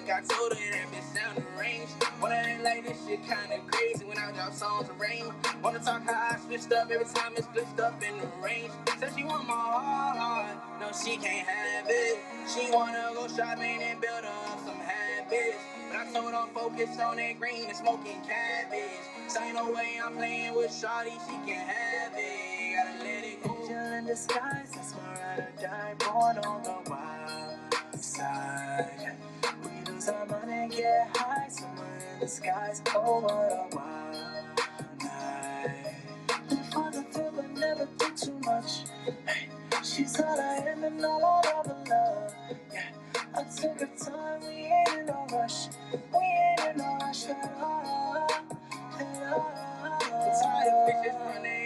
Fuck, I told her that bitch sound arranged. When I ain't like this shit kinda crazy when I drop songs of rain. Wanna talk how I switched up every time it's split up in the range. Said she want my heart, no, she can't have it. She wanna go shopping and build up some habits. But I told her focus on that green and smoking cabbage. Ain't no way I'm playing with Shawty, she can't have it. Gotta let it go. Angel in disguise, that's ride or die, born on the wild side. We lose our money, get high, somewhere in the skies. Oh, what a wild night. Fun to do, but never do too much. She's all I am and all I ever love. Yeah, I took her time, we ain't in no rush. We ain't in no rush at all. At all. Tired bitches run their ass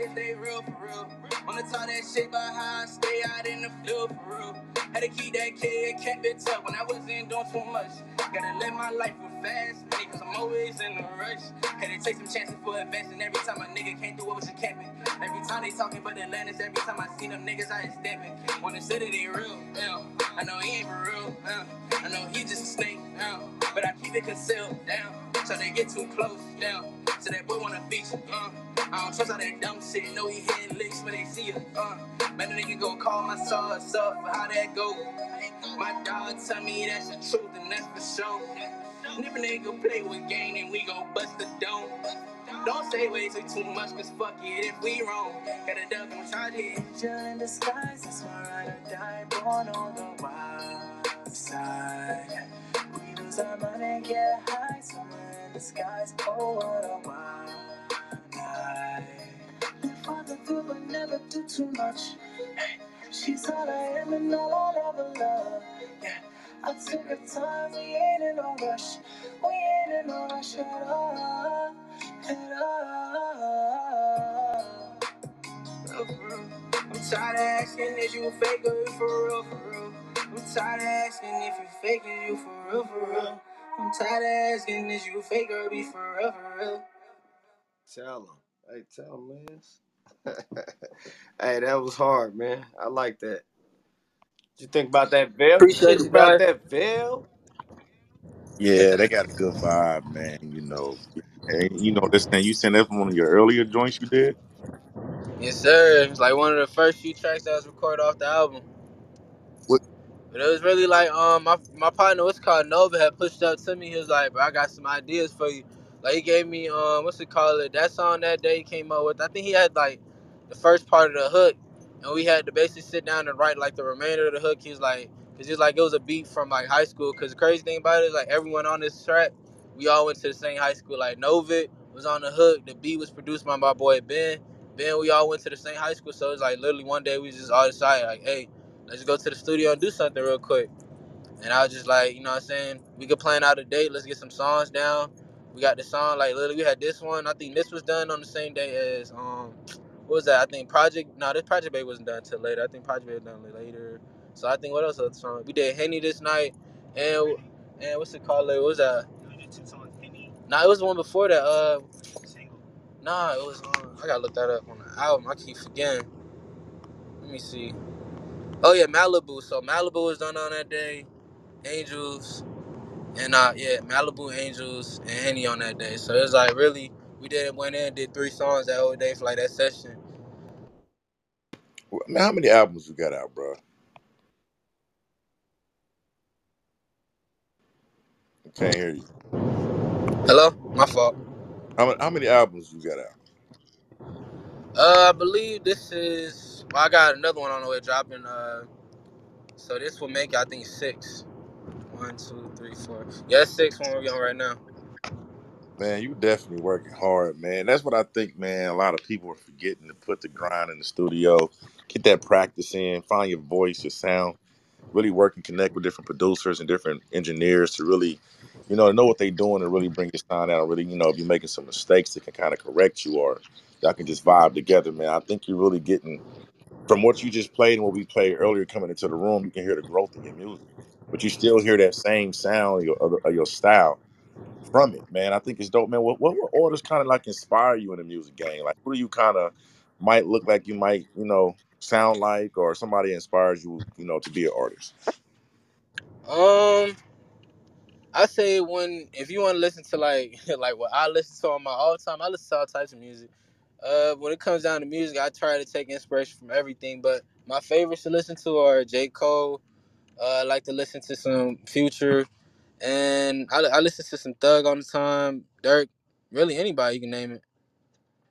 if they real for real. Wanna talk that shit about how I stay out in the field for real. Had to keep that kid, kept it up when I wasn't doing too much. Gotta live my life with fast money, cause I'm always in a rush. Had to take some chances for investing every time a nigga can't do what was your capping? Every time they talking about Atlantis, every time I see them niggas, I ain't stepping. When they said it ain't real, yeah. I know he ain't for real, yeah. I know he just a snake, yeah. But I keep it concealed, down. So they get too close, down. So that boy wanna feature, uh. I don't trust all that dumb shit, know he hitting licks when they see it, uh. Man, the nigga gon' call my sauce up for how that go. My dog tell me that's the truth and that's for sure. And a nigga play with game, then we gon' bust the dome. Don't say way too too much, cause fuck it if we wrong. Got a dub on shot here. Angel in disguise, that's my ride or die, born on the wild side. We lose our money, get high, somewhere the. Oh, what a wild night. Live for the good, but never do too much. She's all I am and all I'll ever love. Yeah, I took her time, we ain't in no rush. We ain't in no rush at all. At all. For real. I'm tired of asking if you fake or you for real, for real. I'm tired of asking if you fake or you for real, for real. I'm tired of asking if you fake or be for real. Tell him. Hey, tell him, man. hey, that was hard, man. I like that. What you think about that Vell? You Appreciate think you, about bro. that Vell? Yeah, they got a good vibe, man. You know, and you know this thing. You sent that from one of your earlier joints you did. Yes, sir. It's like one of the first few tracks that was recorded off the album. It was really like um my my partner, what's called Nova, had pushed up to me. He was like, "Bro, I got some ideas for you." Like he gave me um what's it called? It that song that day he came up with. I think he had like the first part of the hook, and we had to basically sit down and write like the remainder of the hook. He's like, cause he's like it was a beat from like high school. Cause the crazy thing about it is like everyone on this track, we all went to the same high school. Like Novit was on the hook. The beat was produced by my boy Ben. Ben, we all went to the same high school, so it's like literally one day we just all decided like, hey let's go to the studio and do something real quick. And I was just like, you know what I'm saying? We could plan out a date. Let's get some songs down. We got the song, like literally we had this one. I think this was done on the same day as um what was that? I think Project no, this Project Bay wasn't done until later. I think Project Bay was done later. So I think what else other song? We did Henny this night and and what's it called? Like, what was that? Nah, it was the one before that. Uh single. nah, it was um, I gotta look that up on the album. I keep forgetting. Let me see. Oh yeah, Malibu. So Malibu was done on that day. Angels and uh yeah, Malibu Angels and Henny on that day. So it was like really we did went in and did three songs that whole day for like that session. Man, how many albums you got out, bro? I can't hear you. Hello, my fault. How many, how many albums you got out? Uh, I believe this is. Well, I got another one on the way dropping. Uh, so this will make I think six. One, two, three, four. Yeah, six one we're on right now. Man, you definitely working hard, man. That's what I think, man. A lot of people are forgetting to put the grind in the studio, get that practice in, find your voice, your sound, really work and connect with different producers and different engineers to really, you know, know what they're doing and really bring your sound out. Really, you know, if you're making some mistakes, they can kind of correct you or y'all can just vibe together, man. I think you're really getting from what you just played and what we played earlier coming into the room, you can hear the growth in your music. But you still hear that same sound your, your style from it, man. I think it's dope, man. What what, what orders kind of like inspire you in the music game? Like, who do you kind of might look like you might, you know, sound like, or somebody inspires you, you know, to be an artist? Um, I say when if you want to listen to like like what I listen to on my all time, I listen to all types of music. Uh, when it comes down to music, I try to take inspiration from everything, but my favorites to listen to are J. Cole. Uh, I like to listen to some Future, and I, I listen to some Thug on the time. Durk, really anybody you can name it.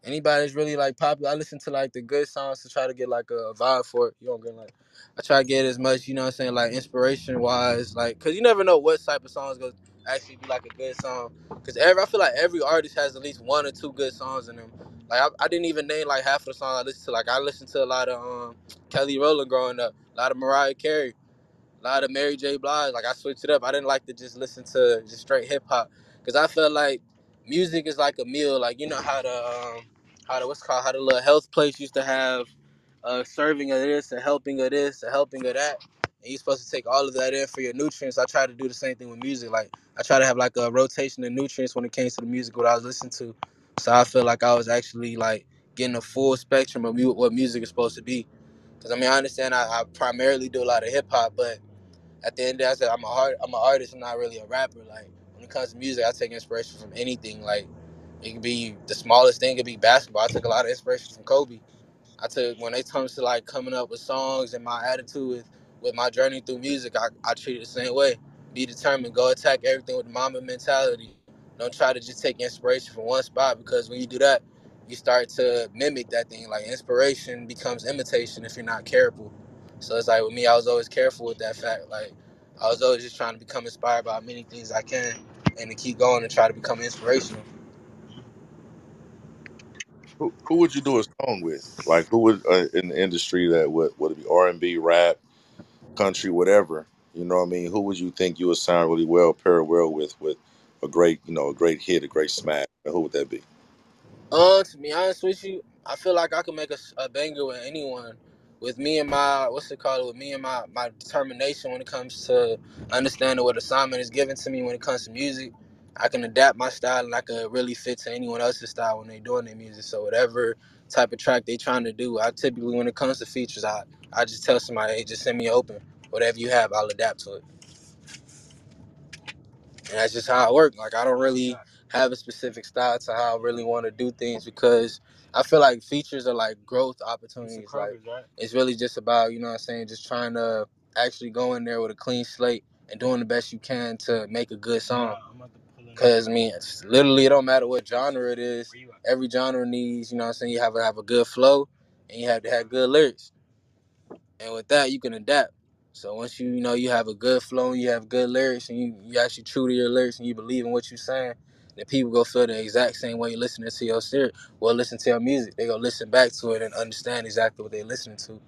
Anybody that's really like popular, I listen to like the good songs to try to get like a vibe for it. You don't get like, I try to get as much, you know what I'm saying, like inspiration wise, like, cause you never know what type of songs gonna actually be like a good song. Cause every, I feel like every artist has at least one or two good songs in them. Like I, I didn't even name like half of the songs I listened to. Like I listened to a lot of um Kelly Rowland growing up, a lot of Mariah Carey a lot of Mary J. Blige. Like I switched it up. I didn't like to just listen to just straight hip hop because I felt like music is like a meal. Like you know how the um, how the what's called how the little health place used to have a serving of this, a helping of this, a helping of that. And you're supposed to take all of that in for your nutrients. I try to do the same thing with music. Like I try to have like a rotation of nutrients when it came to the music what I was listening to. So I feel like I was actually like getting a full spectrum of what music is supposed to be. Because I mean, I understand I, I primarily do a lot of hip hop, but at the end of the day, I said I'm a art, I'm an artist. I'm not really a rapper. Like when it comes to music, I take inspiration from anything. Like it could be the smallest thing. It could be basketball. I took a lot of inspiration from Kobe. I took when it comes to like coming up with songs and my attitude with with my journey through music, I, I treat it the same way. Be determined, go attack everything with the mama mentality. Don't try to just take inspiration from one spot because when you do that, you start to mimic that thing. Like inspiration becomes imitation if you're not careful. So it's like with me, I was always careful with that fact. Like I was always just trying to become inspired by many things I can and to keep going and try to become inspirational. Who, who would you do a song with? Like who would uh, in the industry that would would it be R and B, rap, country, whatever? You know what I mean? Who would you think you would sound really well, pair well with with a great you know a great hit, a great smash? Who would that be? Uh, to be honest with you, I feel like I can make a banger with anyone. With me and my what's it called? With me and my my determination when it comes to understanding what assignment is given to me when it comes to music, I can adapt my style and I can really fit to anyone else's style when they're doing their music. So whatever type of track they're trying to do, I typically when it comes to features, I I just tell somebody, hey, just send me open. Whatever you have, I'll adapt to it. And that's just how I work. Like I don't really have a specific style to how I really want to do things because I feel like features are like growth opportunities. Like it's really just about, you know what I'm saying, just trying to actually go in there with a clean slate and doing the best you can to make a good song. Cause I mean, it's literally it don't matter what genre it is. Every genre needs, you know what I'm saying, you have to have a good flow and you have to have good lyrics and with that you can adapt. So once you you know you have a good flow, and you have good lyrics, and you you actually true to your lyrics, and you believe in what you're saying, then people go feel the exact same way listening to your lyric. Well, listen to your music, they go listen back to it and understand exactly what they're listening to.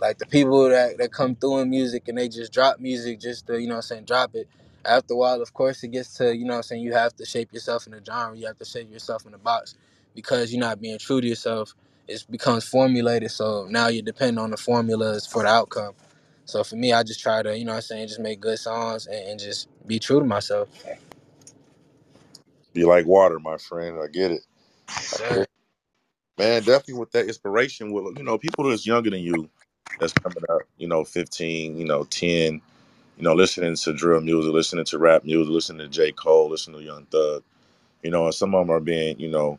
Like the people that, that come through in music and they just drop music just to, you know what I'm saying, drop it. After a while, of course, it gets to, you know what I'm saying, you have to shape yourself in a genre. You have to shape yourself in a box because you're not being true to yourself. It becomes formulated. So now you depend on the formulas for the outcome. So for me, I just try to, you know what I'm saying, just make good songs and, and just be true to myself. Be like water, my friend. I get it. Sir. Man, definitely with that inspiration, with you know, people that's younger than you, that's coming up, you know, fifteen, you know, ten, you know, listening to drill music, listening to rap music, listening to J. Cole, listening to Young Thug, you know, and some of them are being, you know,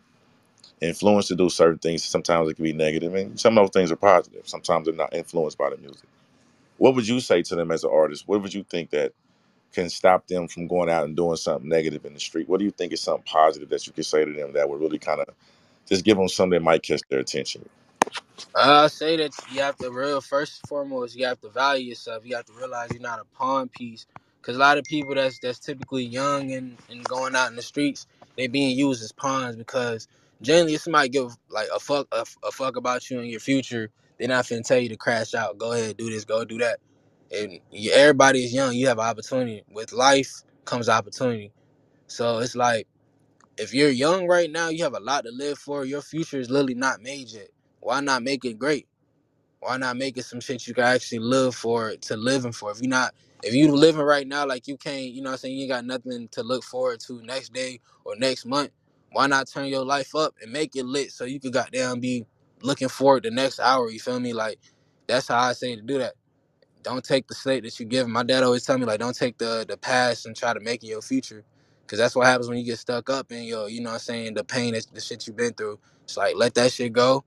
influenced to do certain things. Sometimes it can be negative, and some of those things are positive. Sometimes they're not influenced by the music. What would you say to them as an artist? What would you think that can stop them from going out and doing something negative in the street? What do you think is something positive that you could say to them that would really kind of just give them something that might catch their attention? I say that you have to real first and foremost, you have to value yourself. You have to realize you're not a pawn piece. Cause a lot of people that's that's typically young and, and going out in the streets, they being used as pawns because generally if somebody give like a fuck a, a fuck about you and your future, they're not finna tell you to crash out. Go ahead, do this, go do that. And you, everybody is young. You have an opportunity. With life comes opportunity. So it's like if you're young right now, you have a lot to live for. Your future is literally not made yet. Why not make it great? Why not make it some shit you can actually live for to living for? If you're not if you living right now like you can't, you know what I'm saying, you ain't got nothing to look forward to next day or next month, why not turn your life up and make it lit so you could goddamn be looking forward the next hour, you feel me? Like that's how I say to do that. Don't take the slate that you give. My dad always tell me like don't take the the past and try to make it your future. Cause that's what happens when you get stuck up in your, you know what I'm saying, the pain that the shit you've been through. It's like let that shit go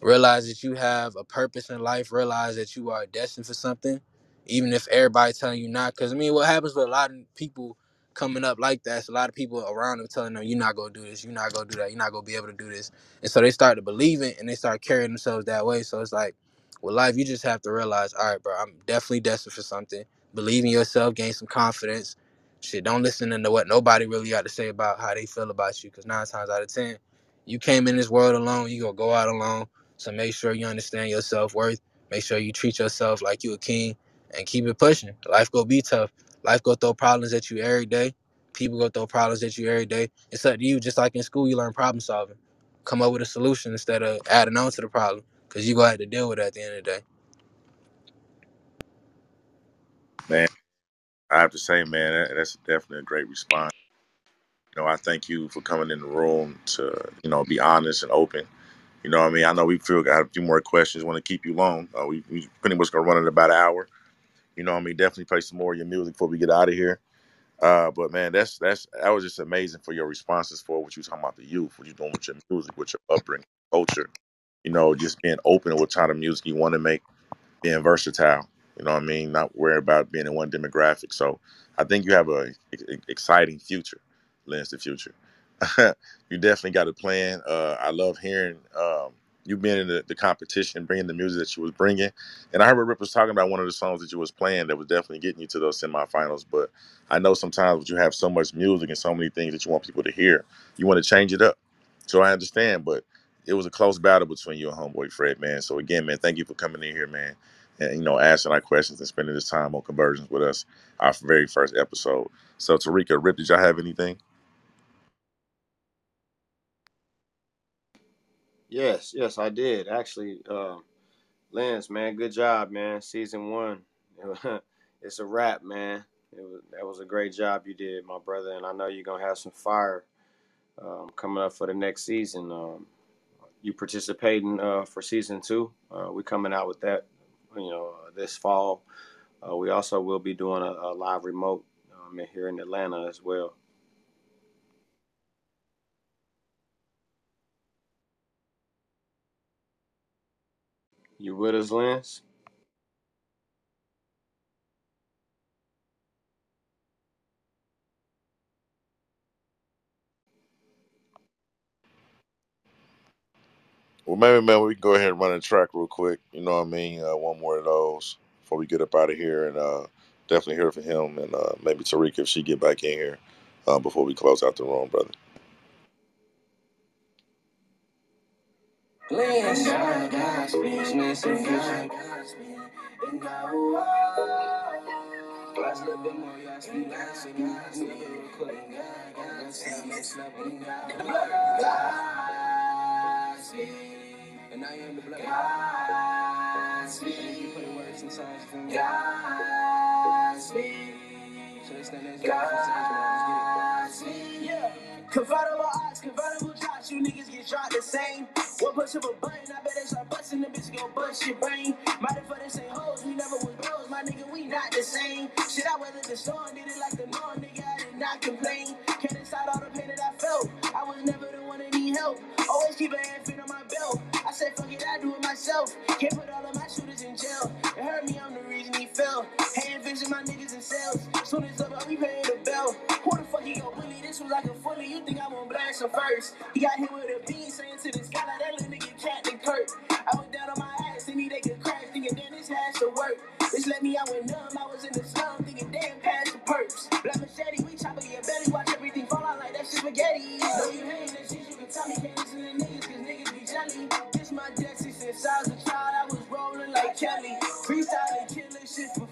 realize that you have a purpose in life realize that you are destined for something even if everybody telling you not because i mean what happens with a lot of people coming up like that is a lot of people around them telling them you're not to do this you're not to do that you're not to be able to do this and so they start to believe it and they start carrying themselves that way so it's like with life you just have to realize all right bro i'm definitely destined for something believe in yourself gain some confidence shit don't listen to what nobody really got to say about how they feel about you because nine times out of ten you came in this world alone you gonna go out alone so make sure you understand your self worth. Make sure you treat yourself like you a king and keep it pushing. Life go be tough. Life go throw problems at you every day. People go throw problems at you every day. It's up to you. Just like in school, you learn problem solving. Come up with a solution instead of adding on to the problem. Cause you gonna have to deal with it at the end of the day. Man, I have to say, man, that, that's definitely a great response. You know, I thank you for coming in the room to, you know, be honest and open. You know what I mean? I know we feel got a few more questions, want to keep you long. Uh, we, we pretty much going to run it about an hour. You know what I mean? Definitely play some more of your music before we get out of here. Uh, but man, that's that's that was just amazing for your responses for what you talking about the youth, what you doing with your music, with your upbringing, culture. You know, just being open what kind of music you want to make being versatile. You know what I mean? Not worried about being in one demographic. So I think you have a, exciting future, Lens the future. you definitely got a plan. Uh, I love hearing um, you being in the, the competition, bringing the music that you was bringing. And I heard Ripp was talking about one of the songs that you was playing that was definitely getting you to those semifinals. But I know sometimes when you have so much music and so many things that you want people to hear, you want to change it up. So I understand, but it was a close battle between you and homeboy Fred, man. So again, man, thank you for coming in here, man and you know asking our questions and spending this time on conversions with us our very first episode so Terecka Ripp did y'all have anything Yes, yes, I did. Actually, uh, Lens, man, good job, man. Season one. it's a wrap, man. It was, that was a great job you did, my brother. And I know you're to have some fire um, coming up for the next season. Um, you participating uh, for season two. Uh, we're coming out with that, you know, this fall. Uh, we also will be doing a, a live remote um, here in Atlanta as well. You with us, Lens? well maybe man we can go ahead and run a track real quick. You know what i mean? Uh, one more of those before we get up out of here and uh, definitely hear from him and uh, maybe Terecka if she get back in here uh, before we close out the room brother Lance, God, God, speech, message, God, and God, oh, Last little bit more, y'all speak, God, speak, real quick, God, God, speak, mess up, and God, God, speak, and I am the blood, God, speak, you put the words in songs for me, God, speak, so it's not as God, God, speak, yeah. Convertible odds, convertible drops, you niggas get shot the same. One push of a button, I bet they start busting the bitch go bust your brain. The same hoes, we never was bros, my nigga, we not the same. Shit, I weathered the storm, did it like the norm, nigga, I did not complain. Can't decide all the pain that I felt. I was never the one that need help. Always keep a hand fit on my belt. I said, fuck it, I do it myself. Can't put all of my shooters in jail. It hurt me, I'm the reason he fell. Hand vision my niggas in cells. Soon as up, we paying the bell. Fuck he gon' bully? This was like a fully. You think I won't blast him first? He got hit with a bean saying to the sky like that little nigga Captain Kirk. I went down on my ass, thinking they could crash, thinking damn this has to work. This let me out with numb. I was in the slum, thinking damn past the perks. Black machete, we chop at your belly, watch everything fall out like that shit spaghetti. Know you hating that shit, you can tell me can't listen to niggas, cause niggas be jelly. This my destiny since I was a child, I was rolling like Kelly. Freestyling, killing shit for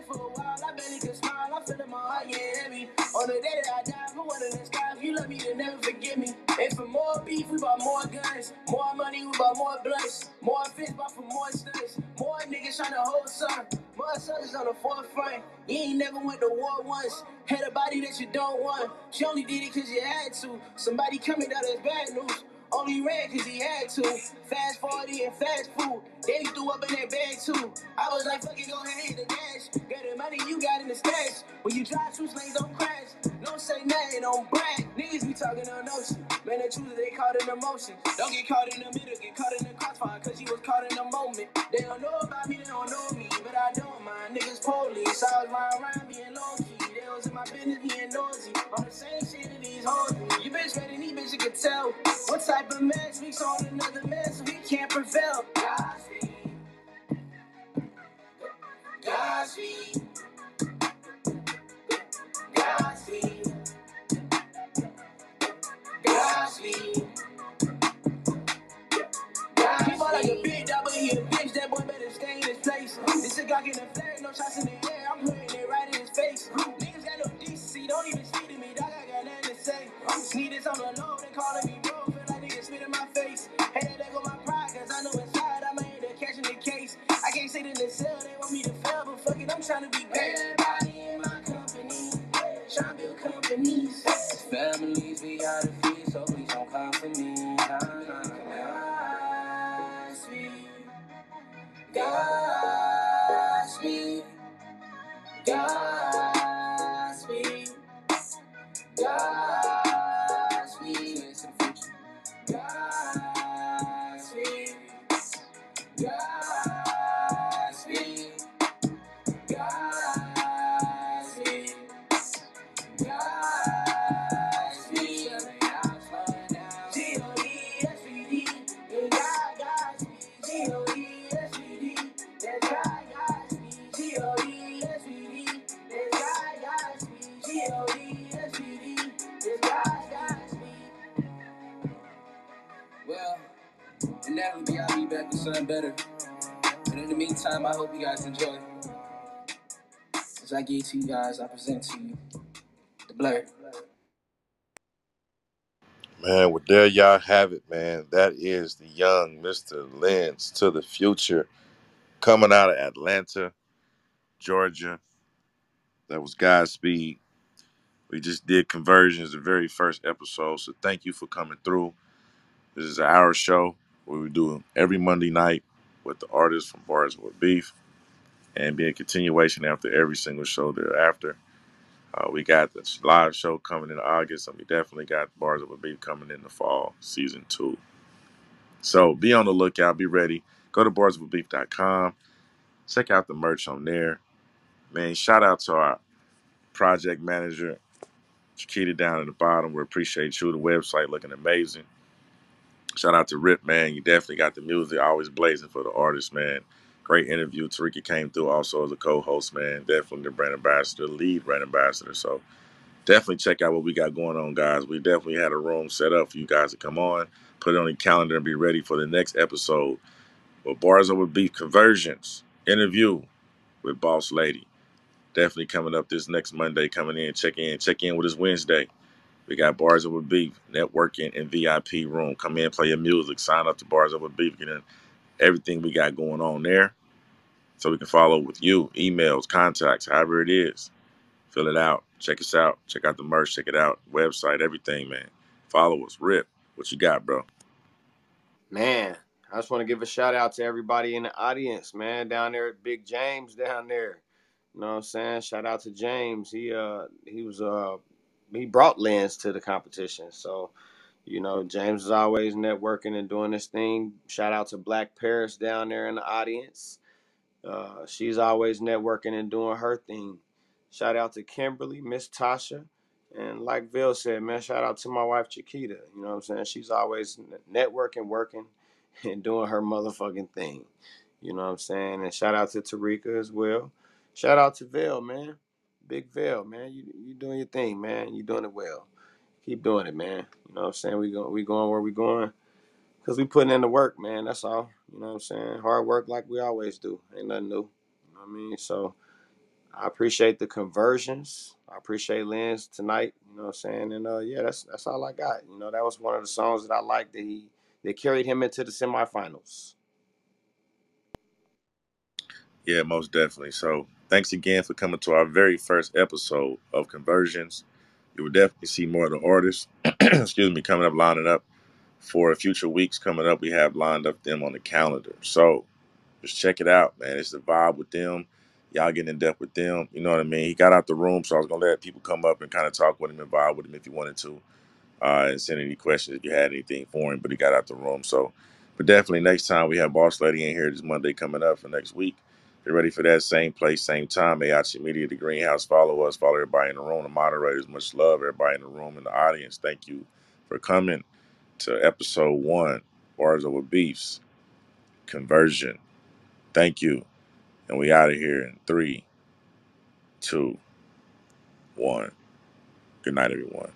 it. For a while, I barely could smile, I feel in my heart get heavy. On the day that I die, for one of the you love me, then never forget me. And for more beef, we bought more guns. More money, we bought more blunts. More fish, bought for more stunts. More niggas trying to hold some. More soldiers on the forefront. You ain't never went to war once. Had a body that you don't want. She only did it cause you had to. Somebody coming out as bad news. Only ran cause he had to. Fast 40 and fast food. Then he threw up in that bag too. I was like, fuck it, go ahead hit the dash. Got the money you got in the stash. When you drive two lanes, don't crash. Don't say nothing, don't brag. Niggas be talking on notion. Man, the truth is they caught in emotion. Don't get caught in the middle, get caught in the crossfire cause you was caught in the moment. They don't know about me, they don't know me. But I don't mind. Niggas police. I was lying around being low key. They was in my business being nosy. On the same shit that these hoes bitch ready, these bitch you can tell. What type of man speaks on another man so he can't prevail? Like a but he a bitch. That boy better stay in his place. This no in the air. I'm putting it right in his face. Niggas got no decency, don't even speak to me. Say. Sneak this on the low, they calling me bro. Feel like niggas spit in my face. Hey, that go my pride, cause I know inside I'm in there catching the case. I can't sit in the cell, they want me to feel a fucking I'm trying to be great. Everybody in my company, trying to build companies. Families we gotta feed, so please don't come for me. Nah, nah, nah. Godspeed, Godspeed, Godspeed, Godspeed. Godspeed, Godspeed, inevitably I'll be back with something better. But in the meantime, I hope you guys enjoy. As I give to you guys, I present to you the blur. Man, well, there y'all have it, man. That is the young Mr. Lens to the future coming out of Atlanta, Georgia. That was Godspeed. We just did conversions, the very first episode. So thank you for coming through. This is our show where we do every Monday night with the artists from Bars with Beef and be a continuation after every single show thereafter. Uh, we got the live show coming in August, and we definitely got Bars with Beef coming in the fall, season two. So be on the lookout, be ready. Go to barswithbeef.com. Check out the merch on there. Man, shout out to our project manager, Chiquita down at the bottom. We appreciate you. The website looking amazing. Shout out to Ripp, man. You definitely got the music always blazing for the artist, man. Great interview. Terecka came through also as a co-host, man. Definitely the brand ambassador, lead brand ambassador. So definitely check out what we got going on, guys. We definitely had a room set up for you guys to come on, put it on the calendar, and be ready for the next episode with Bars Over Beef Conversions interview with Boss Lady. Definitely coming up this next Monday. Coming in, check in, check in with us Wednesday. We got Bars Over Beef, networking, and VIP room. Come in, play your music, sign up to Bars Over Beef, get in everything we got going on there. So we can follow with you, emails, contacts, however it is. Fill it out. Check us out. Check out the merch. Check it out. Website, everything, man. Follow us. Ripp. What you got, bro? Man, I just want to give a shout out to everybody in the audience, man, down there at Big James down there. You know what I'm saying? Shout out to James. He uh he was uh he brought Lens to the competition. So, you know, James is always networking and doing this thing. Shout out to Black Paris down there in the audience. Uh, she's always networking and doing her thing. Shout out to Kimberly, Miss Tasha, and like Bill said, man, shout out to my wife Chiquita. You know what I'm saying? She's always networking, working, and doing her motherfucking thing. You know what I'm saying? And shout out to Terecka as well. Shout out to Vell, man. Big Vell, man. You you doing your thing, man. You doing it well. Keep doing it, man. You know what I'm saying? We go we going where we going. Cause we putting in the work, man. That's all. You know what I'm saying? Hard work like we always do. Ain't nothing new. You know what I mean? So I appreciate the conversions. I appreciate Lens tonight. You know what I'm saying? And uh, yeah, that's that's all I got. You know, that was one of the songs that I liked that he that carried him into the semifinals. Yeah, most definitely. So thanks again for coming to our very first episode of Conversions. You will definitely see more of the artists, excuse me, coming up, lining up for future weeks coming up. We have lined up them on the calendar. So just check it out, man. It's the vibe with them. Y'all getting in depth with them. You know what I mean? He got out the room, so I was gonna let people come up and kind of talk with him and vibe with him if you wanted to. Uh, and send any questions if you had anything for him, but he got out the room. So but definitely next time we have Boss Lady in here this Monday coming up for next week. Get ready for that same place, same time. AIC Media, the Greenhouse. Follow us, follow everybody in the room, the moderators. Much love, everybody in the room and the audience. Thank you for coming to episode one, Bars Over Beefs, Conversion. Thank you. And we out of here in three, two, one. Good night, everyone.